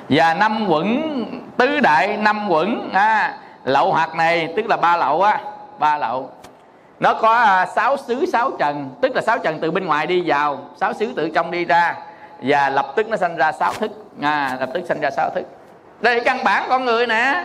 và năm quẩn tứ đại năm quẩn à, lậu hoặc này tức là ba lậu á ba lậu nó có à, sáu xứ sáu trần tức là sáu trần từ bên ngoài đi vào sáu xứ từ trong đi ra và lập tức nó sanh ra sáu thức. À, lập tức sanh ra sáu thức. Đây là căn bản con người nè.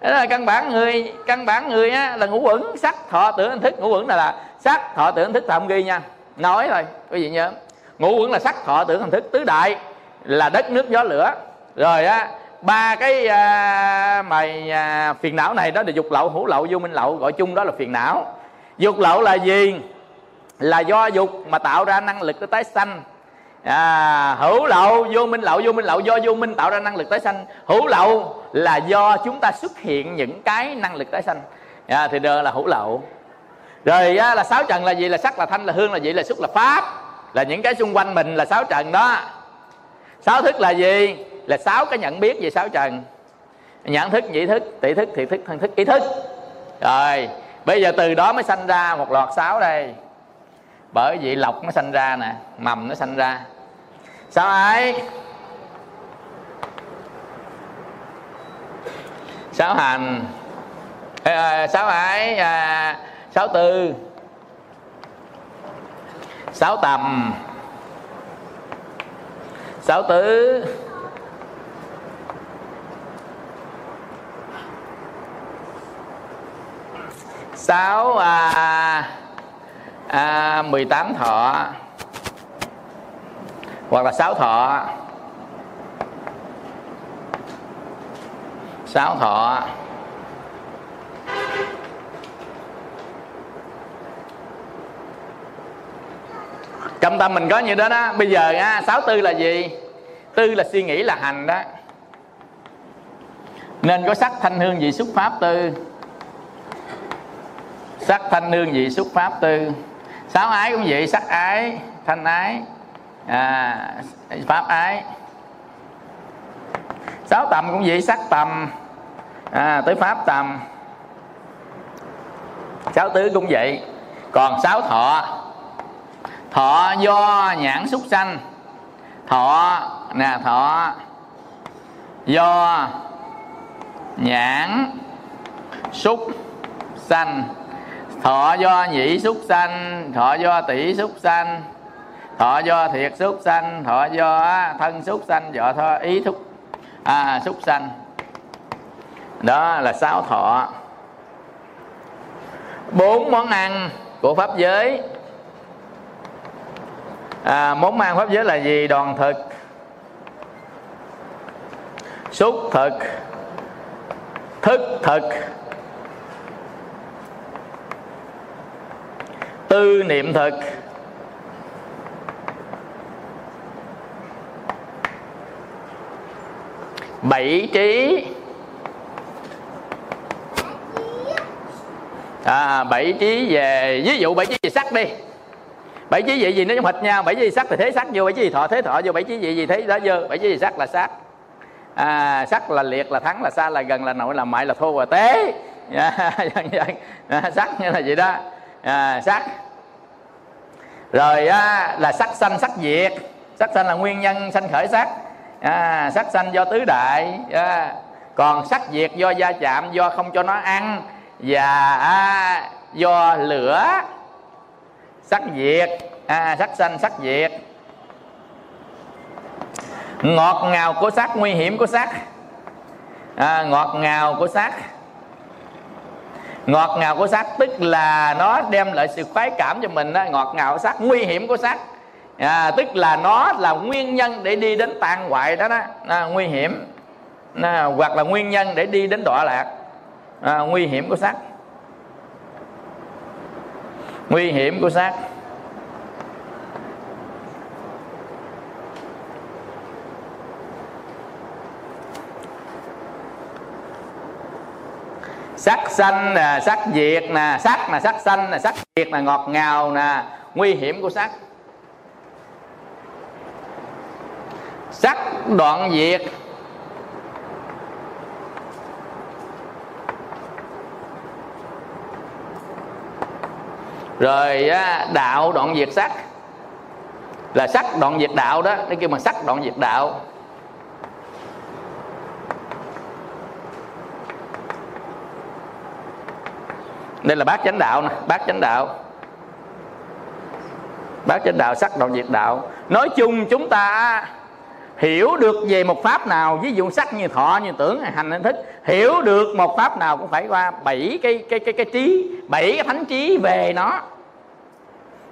Đó là căn bản người căn bản người á, là ngũ uẩn sắc thọ tưởng anh thức. Ngũ uẩn là, là sắc thọ tưởng thức không ghi nha. Nói thôi quý vị nhớ. Ngũ uẩn là sắc thọ tưởng anh thức. Tứ đại là đất nước gió lửa. Rồi á ba cái à, mày à, phiền não này đó là dục lậu hữu lậu vô minh lậu gọi chung đó là phiền não dục lậu là gì? Là do dục mà tạo ra năng lực để tái sanh. À, hữu lậu vô minh lậu vô minh lậu do vô minh tạo ra năng lực tái sanh. Hữu lậu là do chúng ta xuất hiện những cái năng lực tái sanh. À, thì đó là hữu lậu. Rồi á, là sáu trần là gì? Là sắc là thanh là hương là gì là xúc là pháp. Là những cái xung quanh mình là sáu trần đó. Sáu thức là gì? Là sáu cái nhận biết về sáu trần. Nhận thức nhị thức tỷ thức thiệt thức thân thức ý thức. Rồi bây giờ từ đó mới sanh ra một loạt sáu đây. Bởi vì lọc nó sanh ra nè mầm nó sanh ra. Sao ấy sáu hành. À, sáu ấy à, sáu tư. Sáu tầm. Sáu tứ. Sáu à, à, 18 thọ. Hoặc là sáu thọ. Sáu thọ. Trong tâm mình có như đó đó. Bây giờ á, sáu tư là gì? Tư là suy nghĩ là hành đó. Nên có sắc thanh hương vị xúc pháp tư sắc thanh nương vị xúc pháp tư. Sáu ái cũng vậy sắc ái thanh ái à, pháp ái. Sáu tầm cũng vậy sắc tầm à, tới pháp tầm. Sáu tứ cũng vậy. Còn sáu thọ. Thọ do nhãn xúc sanh. Thọ nè thọ do nhãn xúc sanh thọ do nhĩ xúc sanh thọ do tỷ xúc sanh thọ do thiệt xúc sanh thọ do thân xúc sanh thọ ý thúc à, xúc sanh. Đó là sáu thọ. Bốn món ăn của pháp giới. À, món ăn pháp giới là gì? Đoàn thực xúc thực thức thực. Tư niệm thực. Bảy trí. À, bảy trí về ví dụ bảy trí về sắc đi. Bảy trí về gì nó giống hệt nhau? Bảy trí sắc thì thế sắc vô bảy trí thọ thế thọ vô bảy trí về gì thế đó vô. Bảy trí sắc là sắc. À, sắc là liệt là thắng là xa là gần là nội là mại là thô là tế dạ, dạ, dạ. à, sắc như là vậy đó. À, sắc rồi á, là sắc sanh sắc diệt. Sắc sanh là nguyên nhân sanh khởi sắc. À, sắc sanh do tứ đại à, còn sắc diệt do gia chạm do không cho nó ăn và à, do lửa. Sắc diệt à, sắc sanh sắc diệt. Ngọt ngào của sắc nguy hiểm của sắc. À, ngọt ngào của sắc ngọt ngào của sắc tức là nó đem lại sự khoái cảm cho mình đó. ngọt ngào của sắc nguy hiểm của sắc à, tức là nó là nguyên nhân để đi đến tàn hoại đó đó. À, nguy hiểm. À, hoặc là nguyên nhân để đi đến đọa lạc. À, nguy hiểm của sắc nguy hiểm của sắc sắc xanh nè à, sắc diệt nè, sắc là sắc xanh nè à, sắc diệt là ngọt ngào nè, nguy hiểm của sắc. Sắc đoạn diệt. Rồi à, đạo đoạn diệt sắc. Là sắc đoạn diệt đạo đó, nó kêu bằng sắc đoạn diệt đạo. Đây là bát chánh đạo nè bát chánh đạo. Bát chánh đạo sắc đạo diệt đạo. Nói chung chúng ta hiểu được về một pháp nào ví dụ sắc như thọ như tưởng hành nên thích hiểu được một pháp nào cũng phải qua bảy cái cái cái cái trí bảy cái thánh trí về nó.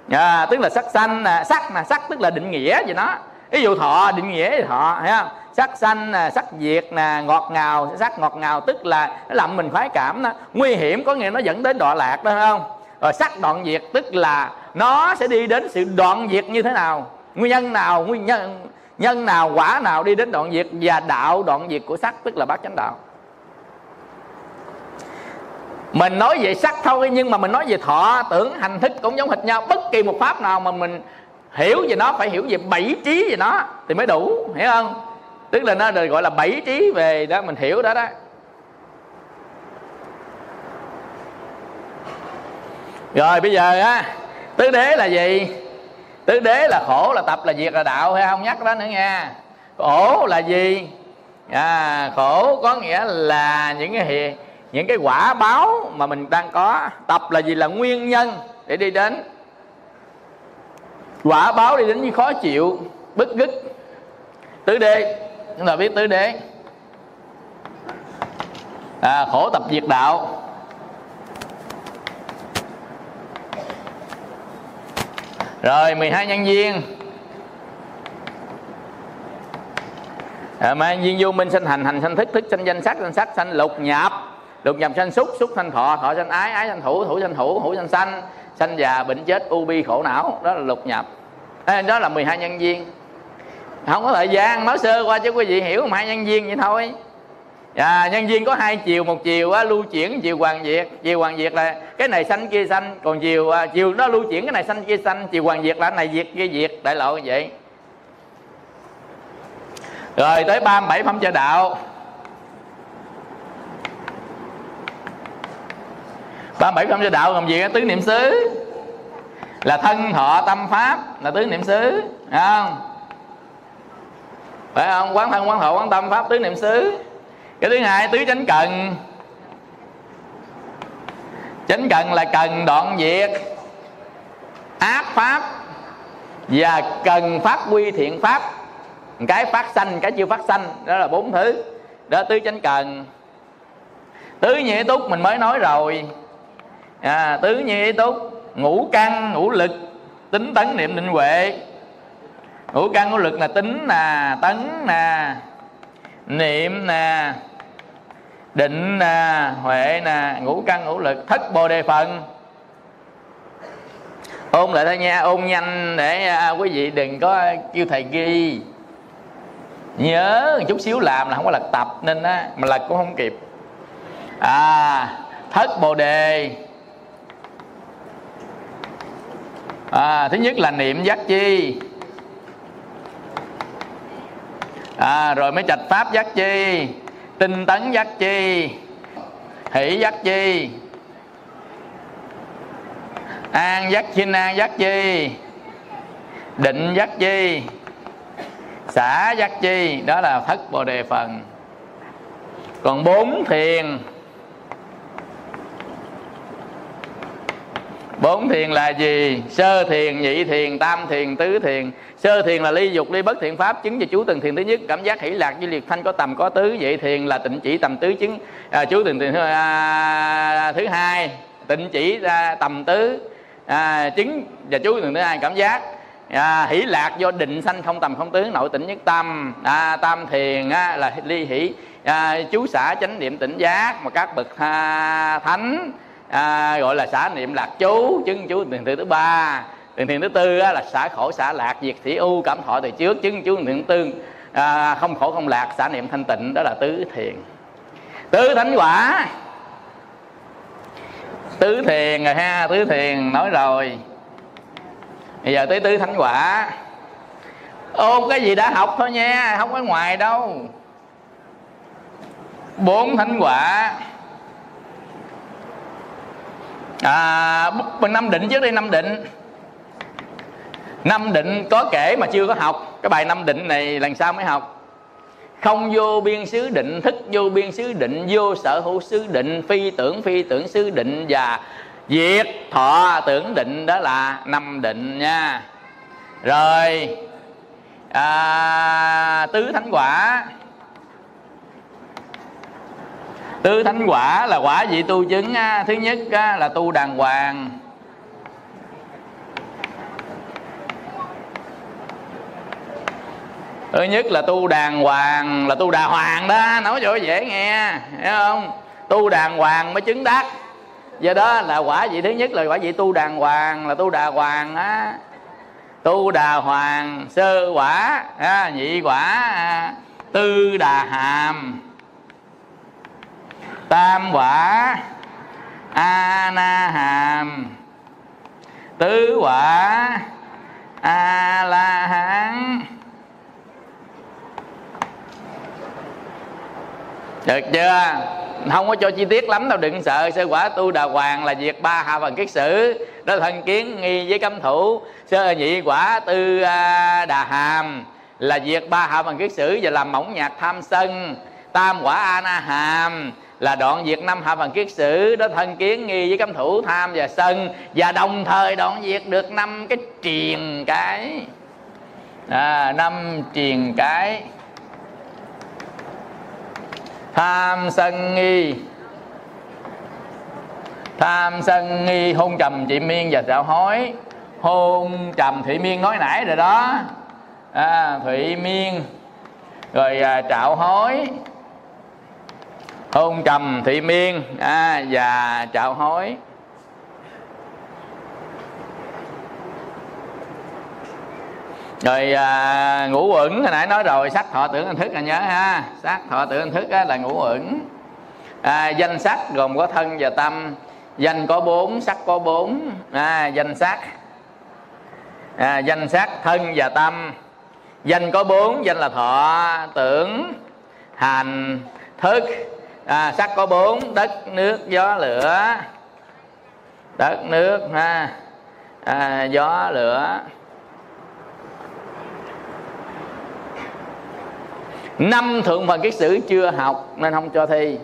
À, tức là sắc xanh nè sắc nè sắc tức là định nghĩa gì nó ví dụ thọ định nghĩa thì thọ thấy không? Sắc xanh nè à, sắc diệt nè ngọt ngào, sắc ngọt ngào tức là nó làm mình khoái cảm đó. Nguy hiểm có nghĩa nó dẫn đến đọa lạc đó không? Rồi sắc đoạn diệt tức là nó sẽ đi đến sự đoạn diệt như thế nào? Nguyên nhân nào, nguyên nhân nhân nào, quả nào đi đến đoạn diệt và đạo đoạn diệt của sắc tức là bát chánh đạo? Mình nói về sắc thôi nhưng mà mình nói về thọ tưởng hành thức cũng giống hệt nhau. Bất kỳ một pháp nào mà mình hiểu về nó, phải hiểu về bảy trí về nó thì mới đủ, hiểu không? Tức là nó được gọi là bảy trí về đó mình hiểu đó đó. Rồi bây giờ á tứ đế là gì? Tứ đế là khổ là tập là diệt là đạo hay không nhắc đó nữa nha. Khổ là gì? À, khổ có nghĩa là những cái hiện những cái quả báo mà mình đang có. Tập là gì? Là nguyên nhân để đi đến. Quả báo đi đến như khó chịu bức gứt tứ đế chúng ta biết tứ đế. À, khổ tập diệt đạo. Rồi 12 nhân viên. À, mà viên vô minh sanh hành hành sanh thức thức sanh danh sắc danh sắc sanh lục nhập. Lục nhập sanh xúc xúc sanh thọ thọ sanh ái ái sanh thủ thủ sanh thủ thủ sanh sanh sanh già bệnh chết u bi khổ não. Đó là lục nhập. À, đó là 12 nhân viên không có thời gian nói sơ qua chứ quý vị hiểu 12 nhân viên vậy thôi. À, nhân viên có hai chiều một chiều á, lưu chuyển chiều hoàng diệt chiều hoàng diệt là cái này xanh kia xanh còn chiều à, chiều nó lưu chuyển cái này xanh kia xanh chiều hoàng diệt là cái này diệt kia diệt đại lộ như vậy. Rồi tới 37 phẩm trợ đạo. 37 phẩm trợ đạo gồm gì tứ niệm xứ. Là thân thọ tâm pháp là tứ niệm xứ không? Phải không? Quán thân quán hộ quán tâm pháp tứ niệm xứ. Cái thứ hai tứ chánh cần. Chánh cần là cần đoạn diệt ác pháp và cần phát quy thiện pháp. Cái phát sanh cái chưa phát sanh đó là bốn thứ. Đó tứ chánh cần. Tứ nhị túc mình mới nói rồi. À, tứ nhị túc ngũ căn ngũ lực tính tấn niệm định huệ ngũ căn ngũ lực là tính nè tấn nè niệm nè định nè huệ nè ngũ căn ngũ lực thất bồ đề phần. Ôn lại thôi nha ôn nhanh để à, quý vị đừng có kêu thầy ghi. Nhớ một chút xíu làm là không có lật tập nên á mà lật cũng không kịp. À thất bồ đề. À, thứ nhất là niệm giác chi à, rồi mới trạch pháp giác chi tinh tấn giác chi hỷ giác chi an giác chinh an giác chi định giác chi xả giác chi đó là thất bồ đề phần. Còn bốn thiền bốn thiền là gì? Sơ thiền nhị thiền tam thiền tứ thiền. Sơ thiền là ly dục ly bất thiện pháp chứng cho chú từng thiền thứ nhất. Cảm giác hỷ lạc với liệt thanh có tầm có tứ. Vậy thiền là tịnh chỉ tầm tứ chứng. À, chú từng thiền thứ, à, thứ hai. Tịnh chỉ à, tầm tứ. À, chứng và chú từng thứ hai cảm giác. À, hỷ lạc do định sanh không tầm không tướng nội tịnh nhất tâm. À, tam thiền á, là ly hỷ. À, chú xả chánh niệm tỉnh giác mà các bậc à, thánh à, gọi là xả niệm lạc chú chứng chú thiền thứ ba. Thiền thiền thứ tư á, là xả khổ xả lạc diệt thị ưu cảm thọ từ trước chứng chú thiền tư. À, không khổ không lạc xả niệm thanh tịnh đó là tứ thiền. Tứ thánh quả. Tứ thiền rồi ha tứ thiền nói rồi. Bây giờ tới tứ thánh quả. Ôn cái gì đã học thôi nha không có ngoài đâu. Bốn thánh quả à bằng năm định trước đây năm định. Năm định có kể mà chưa có học. Cái bài năm định này lần sau mới học. Không vô biên xứ định thức vô biên xứ định vô sở hữu xứ định phi tưởng phi tưởng xứ định và diệt thọ tưởng định. Đó là năm định nha. Rồi à, tứ thánh quả tứ thánh quả là quả vị tu chứng á, thứ nhất á, là tu đàng hoàng. Thứ nhất là tu đàng hoàng là tu đà hoàng đó nói cho dễ nghe hiểu không? Tu đàng hoàng mới chứng đắc. Do đó là quả vị thứ nhất là quả vị tu đàng hoàng là tu đà hoàng á. Tu đà hoàng sơ quả nhị quả tư đà hàm tam quả a na hàm tứ quả a la hán được chưa? Không có cho chi tiết lắm đâu, đừng sợ. Sơ quả tu đà hoàng là việc ba hạ phần kiết sử. Đó là thân kiến nghi với cấm thủ. Sơ nhị quả tư à, đà hàm là việc ba hạ phần kiết sử và làm mỏng nhạc tham sân. Tam quả a na hàm là đoạn diệt năm hạ phần kiết sử đó thân kiến nghi với cấm thủ tham và sân và đồng thời đoạn diệt được năm cái triền cái. À, năm triền cái. Tham sân nghi. Tham sân nghi hôn trầm chị miên và đạo hối. Hôn trầm thị miên nói nãy rồi đó. À, thụy miên rồi à, trạo hối hôn trầm thị miên. À, và trạo hối rồi à, ngũ uẩn hồi nãy nói rồi sắc thọ tưởng hình thức là nhớ ha. Sắc thọ tưởng hình thức á, là ngũ uẩn. À, danh sắc gồm có thân và tâm. Danh có bốn sắc có bốn. À, danh sắc. À, danh sắc thân và tâm. Danh có bốn danh là thọ tưởng hành thức à, sắc có bốn đất nước gió lửa. Đất nước ha. À, gió lửa. Năm thượng phần kiết sử chưa học nên không cho thi.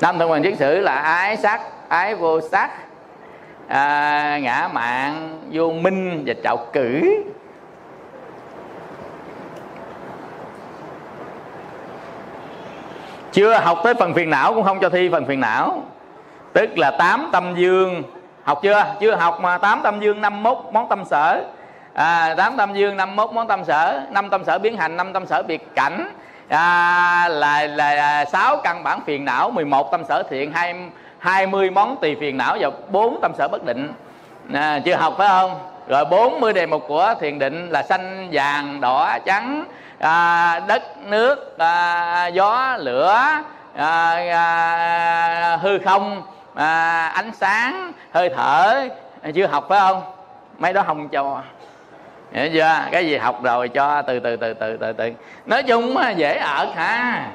Năm thượng phần kiết sử là ái sắc ái vô sắc à, ngã mạng vô minh và trạo cử chưa học tới phần phiền não cũng không cho thi phần phiền não. Tức là tám tâm dương. Học chưa? Chưa học mà tám tâm dương năm mốt món tâm sở. À, tám tâm dương năm mốt món tâm sở. Năm tâm sở biến hành năm tâm sở biệt cảnh. À, là là à, sáu căn bản phiền não 11 tâm sở thiện hai 20 món tùy phiền não và bốn tâm sở bất định. À, chưa học phải không? Rồi 40 đề mục của thiền định là xanh vàng đỏ trắng à, đất nước à, gió lửa à, à, hư không à, ánh sáng hơi thở chưa học phải không mấy đó không cho hiểu chưa cái gì học rồi cho từ từ từ từ từ từ nói chung dễ ở hả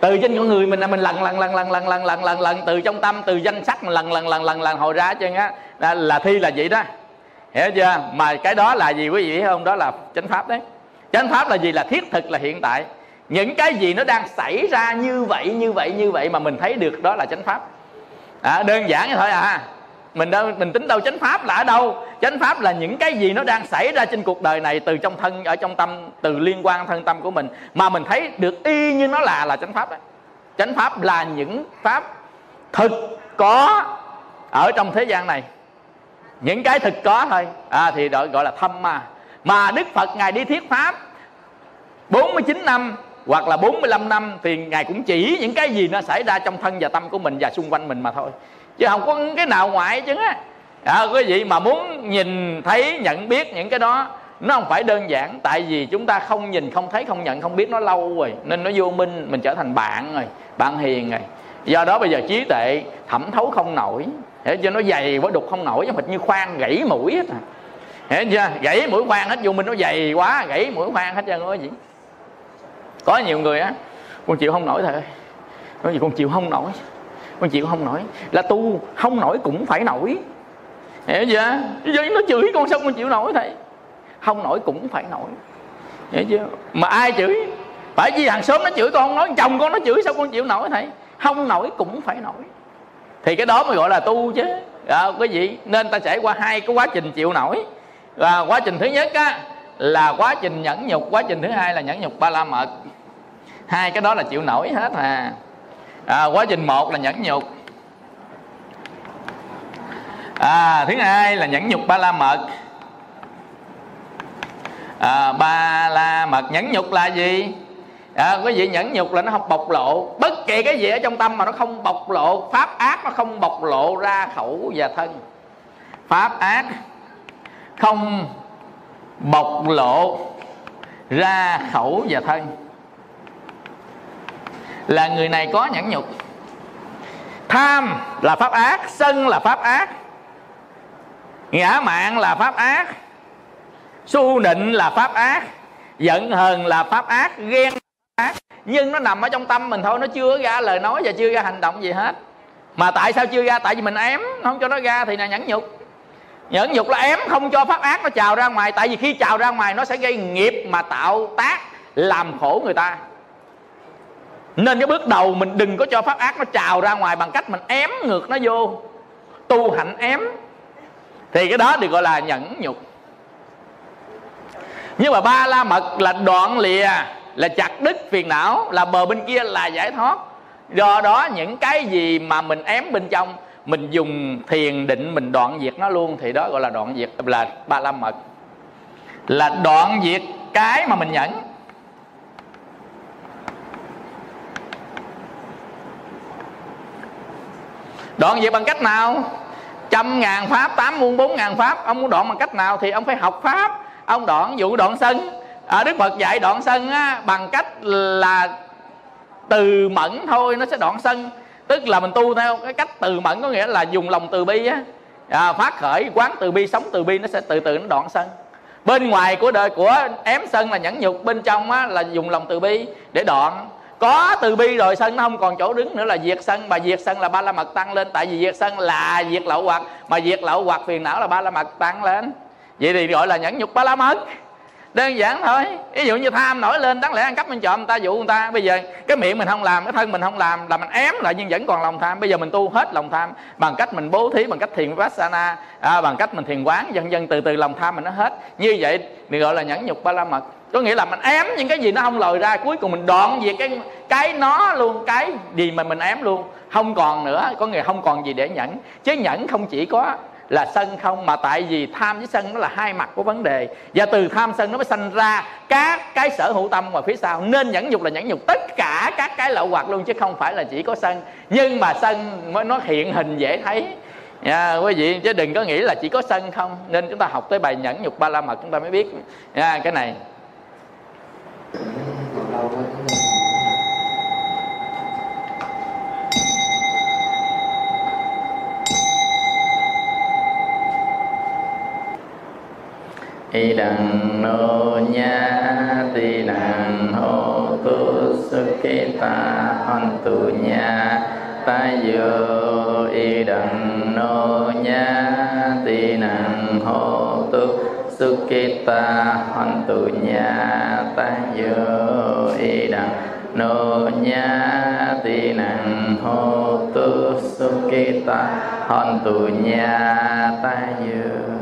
từ trên con người mình là mình lần lần lần lần lần lần lần lần lần từ trong tâm từ danh sách mình lần lần lần lần lần hồi ra chân á là, là thi là vậy đó hiểu chưa mà cái đó là gì quý vị biết không đó là chánh pháp đấy chánh pháp là gì? Là thiết thực là hiện tại. Những cái gì nó đang xảy ra như vậy như vậy như vậy mà mình thấy được đó là chánh pháp. À, đơn giản như thôi à. Mình đâu mình tính đâu chánh pháp là ở đâu? Chánh pháp là những cái gì nó đang xảy ra trên cuộc đời này từ trong thân ở trong tâm từ liên quan thân tâm của mình mà mình thấy được y như nó là là chánh pháp đó. chánh pháp là những pháp thực có ở trong thế gian này. Những cái thực có thôi. À, thì gọi, gọi là thâm ma. Mà Đức Phật Ngài đi thuyết pháp 49 năm hoặc là 45 năm thì Ngài cũng chỉ những cái gì nó xảy ra trong thân và tâm của mình và xung quanh mình mà thôi. Chứ không có cái nào ngoại chứ. Á à, quý vị mà muốn nhìn thấy nhận biết những cái đó nó không phải đơn giản. Tại vì chúng ta không nhìn không thấy không nhận không biết nó lâu rồi. Nên nó vô minh mình trở thành bạn rồi bạn hiền rồi. Do đó bây giờ trí tuệ thẩm thấu không nổi. Để cho nó dày quá đục không nổi giống như khoan gãy mũi hết à. Hiểu chưa? Gãy mũi khoan hết vô minh nó dày quá gãy mũi khoan hết trơn quý vị có nhiều người á con chịu không nổi thầy có gì con chịu không nổi? Con chịu không nổi. Là tu không nổi cũng phải nổi. Hiểu chưa? Giờ nó chửi con sao con chịu nổi thầy? Không nổi cũng phải nổi. Hiểu chưa? Mà ai chửi? Phải chứ hàng xóm nó chửi con nói chồng con nó chửi sao con chịu nổi thầy? Không nổi cũng phải nổi. Thì cái đó mới gọi là tu chứ. À, quý vị nên ta trải qua hai cái quá trình chịu nổi. Và quá trình thứ nhất á là quá trình nhẫn nhục. Quá trình thứ hai là nhẫn nhục ba la mật hai cái đó là chịu nổi hết à, à quá trình một là nhẫn nhục. À thứ hai là nhẫn nhục ba la mật. À, ba la mật nhẫn nhục là gì? À, quý vị nhẫn nhục là nó không bộc lộ. Bất kỳ cái gì ở trong tâm mà nó không bộc lộ pháp ác nó không bộc lộ ra khẩu và thân. Pháp ác không bộc lộ ra khẩu và thân là người này có nhẫn nhục. Tham là pháp ác, sân là pháp ác, ngã mạng là pháp ác, su nịnh là pháp ác, giận hờn là pháp ác, ghen ác. Nhưng nó nằm ở trong tâm mình thôi, nó chưa ra lời nói và chưa ra hành động gì hết. Mà tại sao chưa ra? Tại vì mình ém không cho nó ra thì là nhẫn nhục. Nhẫn nhục là ém, không cho pháp ác nó trào ra ngoài. Tại vì khi trào ra ngoài, nó sẽ gây nghiệp mà tạo tác, làm khổ người ta nên cái bước đầu mình đừng có cho pháp ác nó trào ra ngoài bằng cách mình ém ngược nó vô. Tu hạnh ém. Thì cái đó được gọi là nhẫn nhục. Nhưng mà ba la mật là đoạn lìa, là chặt đứt phiền não, là bờ bên kia là giải thoát. Do đó những cái gì mà mình ém bên trong, mình dùng thiền định, mình đoạn diệt nó luôn, thì đó gọi là đoạn diệt, là ba la mật. Là đoạn diệt cái mà mình nhẫn. Đoạn vậy bằng cách nào? Trăm ngàn pháp tám muôn bốn ngàn pháp. Ông muốn đoạn bằng cách nào thì ông phải học pháp. Ông đoạn dụ đoạn sân. À, đức phật dạy đoạn sân á, bằng cách là từ mẫn thôi nó sẽ đoạn sân. Tức là mình tu theo cái cách từ mẫn có nghĩa là dùng lòng từ bi á. À, phát khởi quán từ bi sống từ bi nó sẽ từ từ nó đoạn sân. Bên ngoài của đời của ém sân là nhẫn nhục bên trong á, là dùng lòng từ bi để đoạn có từ bi rồi sân nó không còn chỗ đứng nữa là diệt sân. Mà diệt sân là ba la mật tăng lên. Tại vì diệt sân là diệt lậu hoặc. Mà diệt lậu hoặc phiền não là ba la mật tăng lên. Vậy thì gọi là nhẫn nhục ba la mật. Đơn giản thôi. Ví dụ như tham nổi lên đáng lẽ ăn cắp mình trộm người ta dụ người ta. Bây giờ cái miệng mình không làm cái thân mình không làm là mình ém lại nhưng vẫn còn lòng tham. Bây giờ mình tu hết lòng tham bằng cách mình bố thí bằng cách thiền vipassana à, bằng cách mình thiền quán dần dần từ từ lòng tham mình nó hết. Như vậy thì gọi là nhẫn nhục ba la mật có nghĩa là mình ém những cái gì nó không lòi ra, cuối cùng mình đoạn về cái cái nó luôn, cái gì mà mình ém luôn. Không còn nữa, có nghĩa không còn gì để nhẫn. Chứ nhẫn không chỉ có là sân không, mà tại vì tham với sân nó là hai mặt của vấn đề. Và từ tham sân nó mới sanh ra các cái sở hữu tâm ngoài phía sau. Nên nhẫn nhục là nhẫn nhục tất cả các cái lậu hoặc luôn, chứ không phải là chỉ có sân. Nhưng mà sân mới, nó hiện hình dễ thấy. Nha quý vị, chứ đừng có nghĩ là chỉ có sân không. Nên chúng ta học tới bài nhẫn nhục ba la mật, chúng ta mới biết. Nha cái này. Y đằng nô nha, ti đằng hô tu sukita hantu nya y đằng nô nha, ti đằng hô tu sukita ta dơ y idang no nya ti nang ho tu sukita nhà ta dơ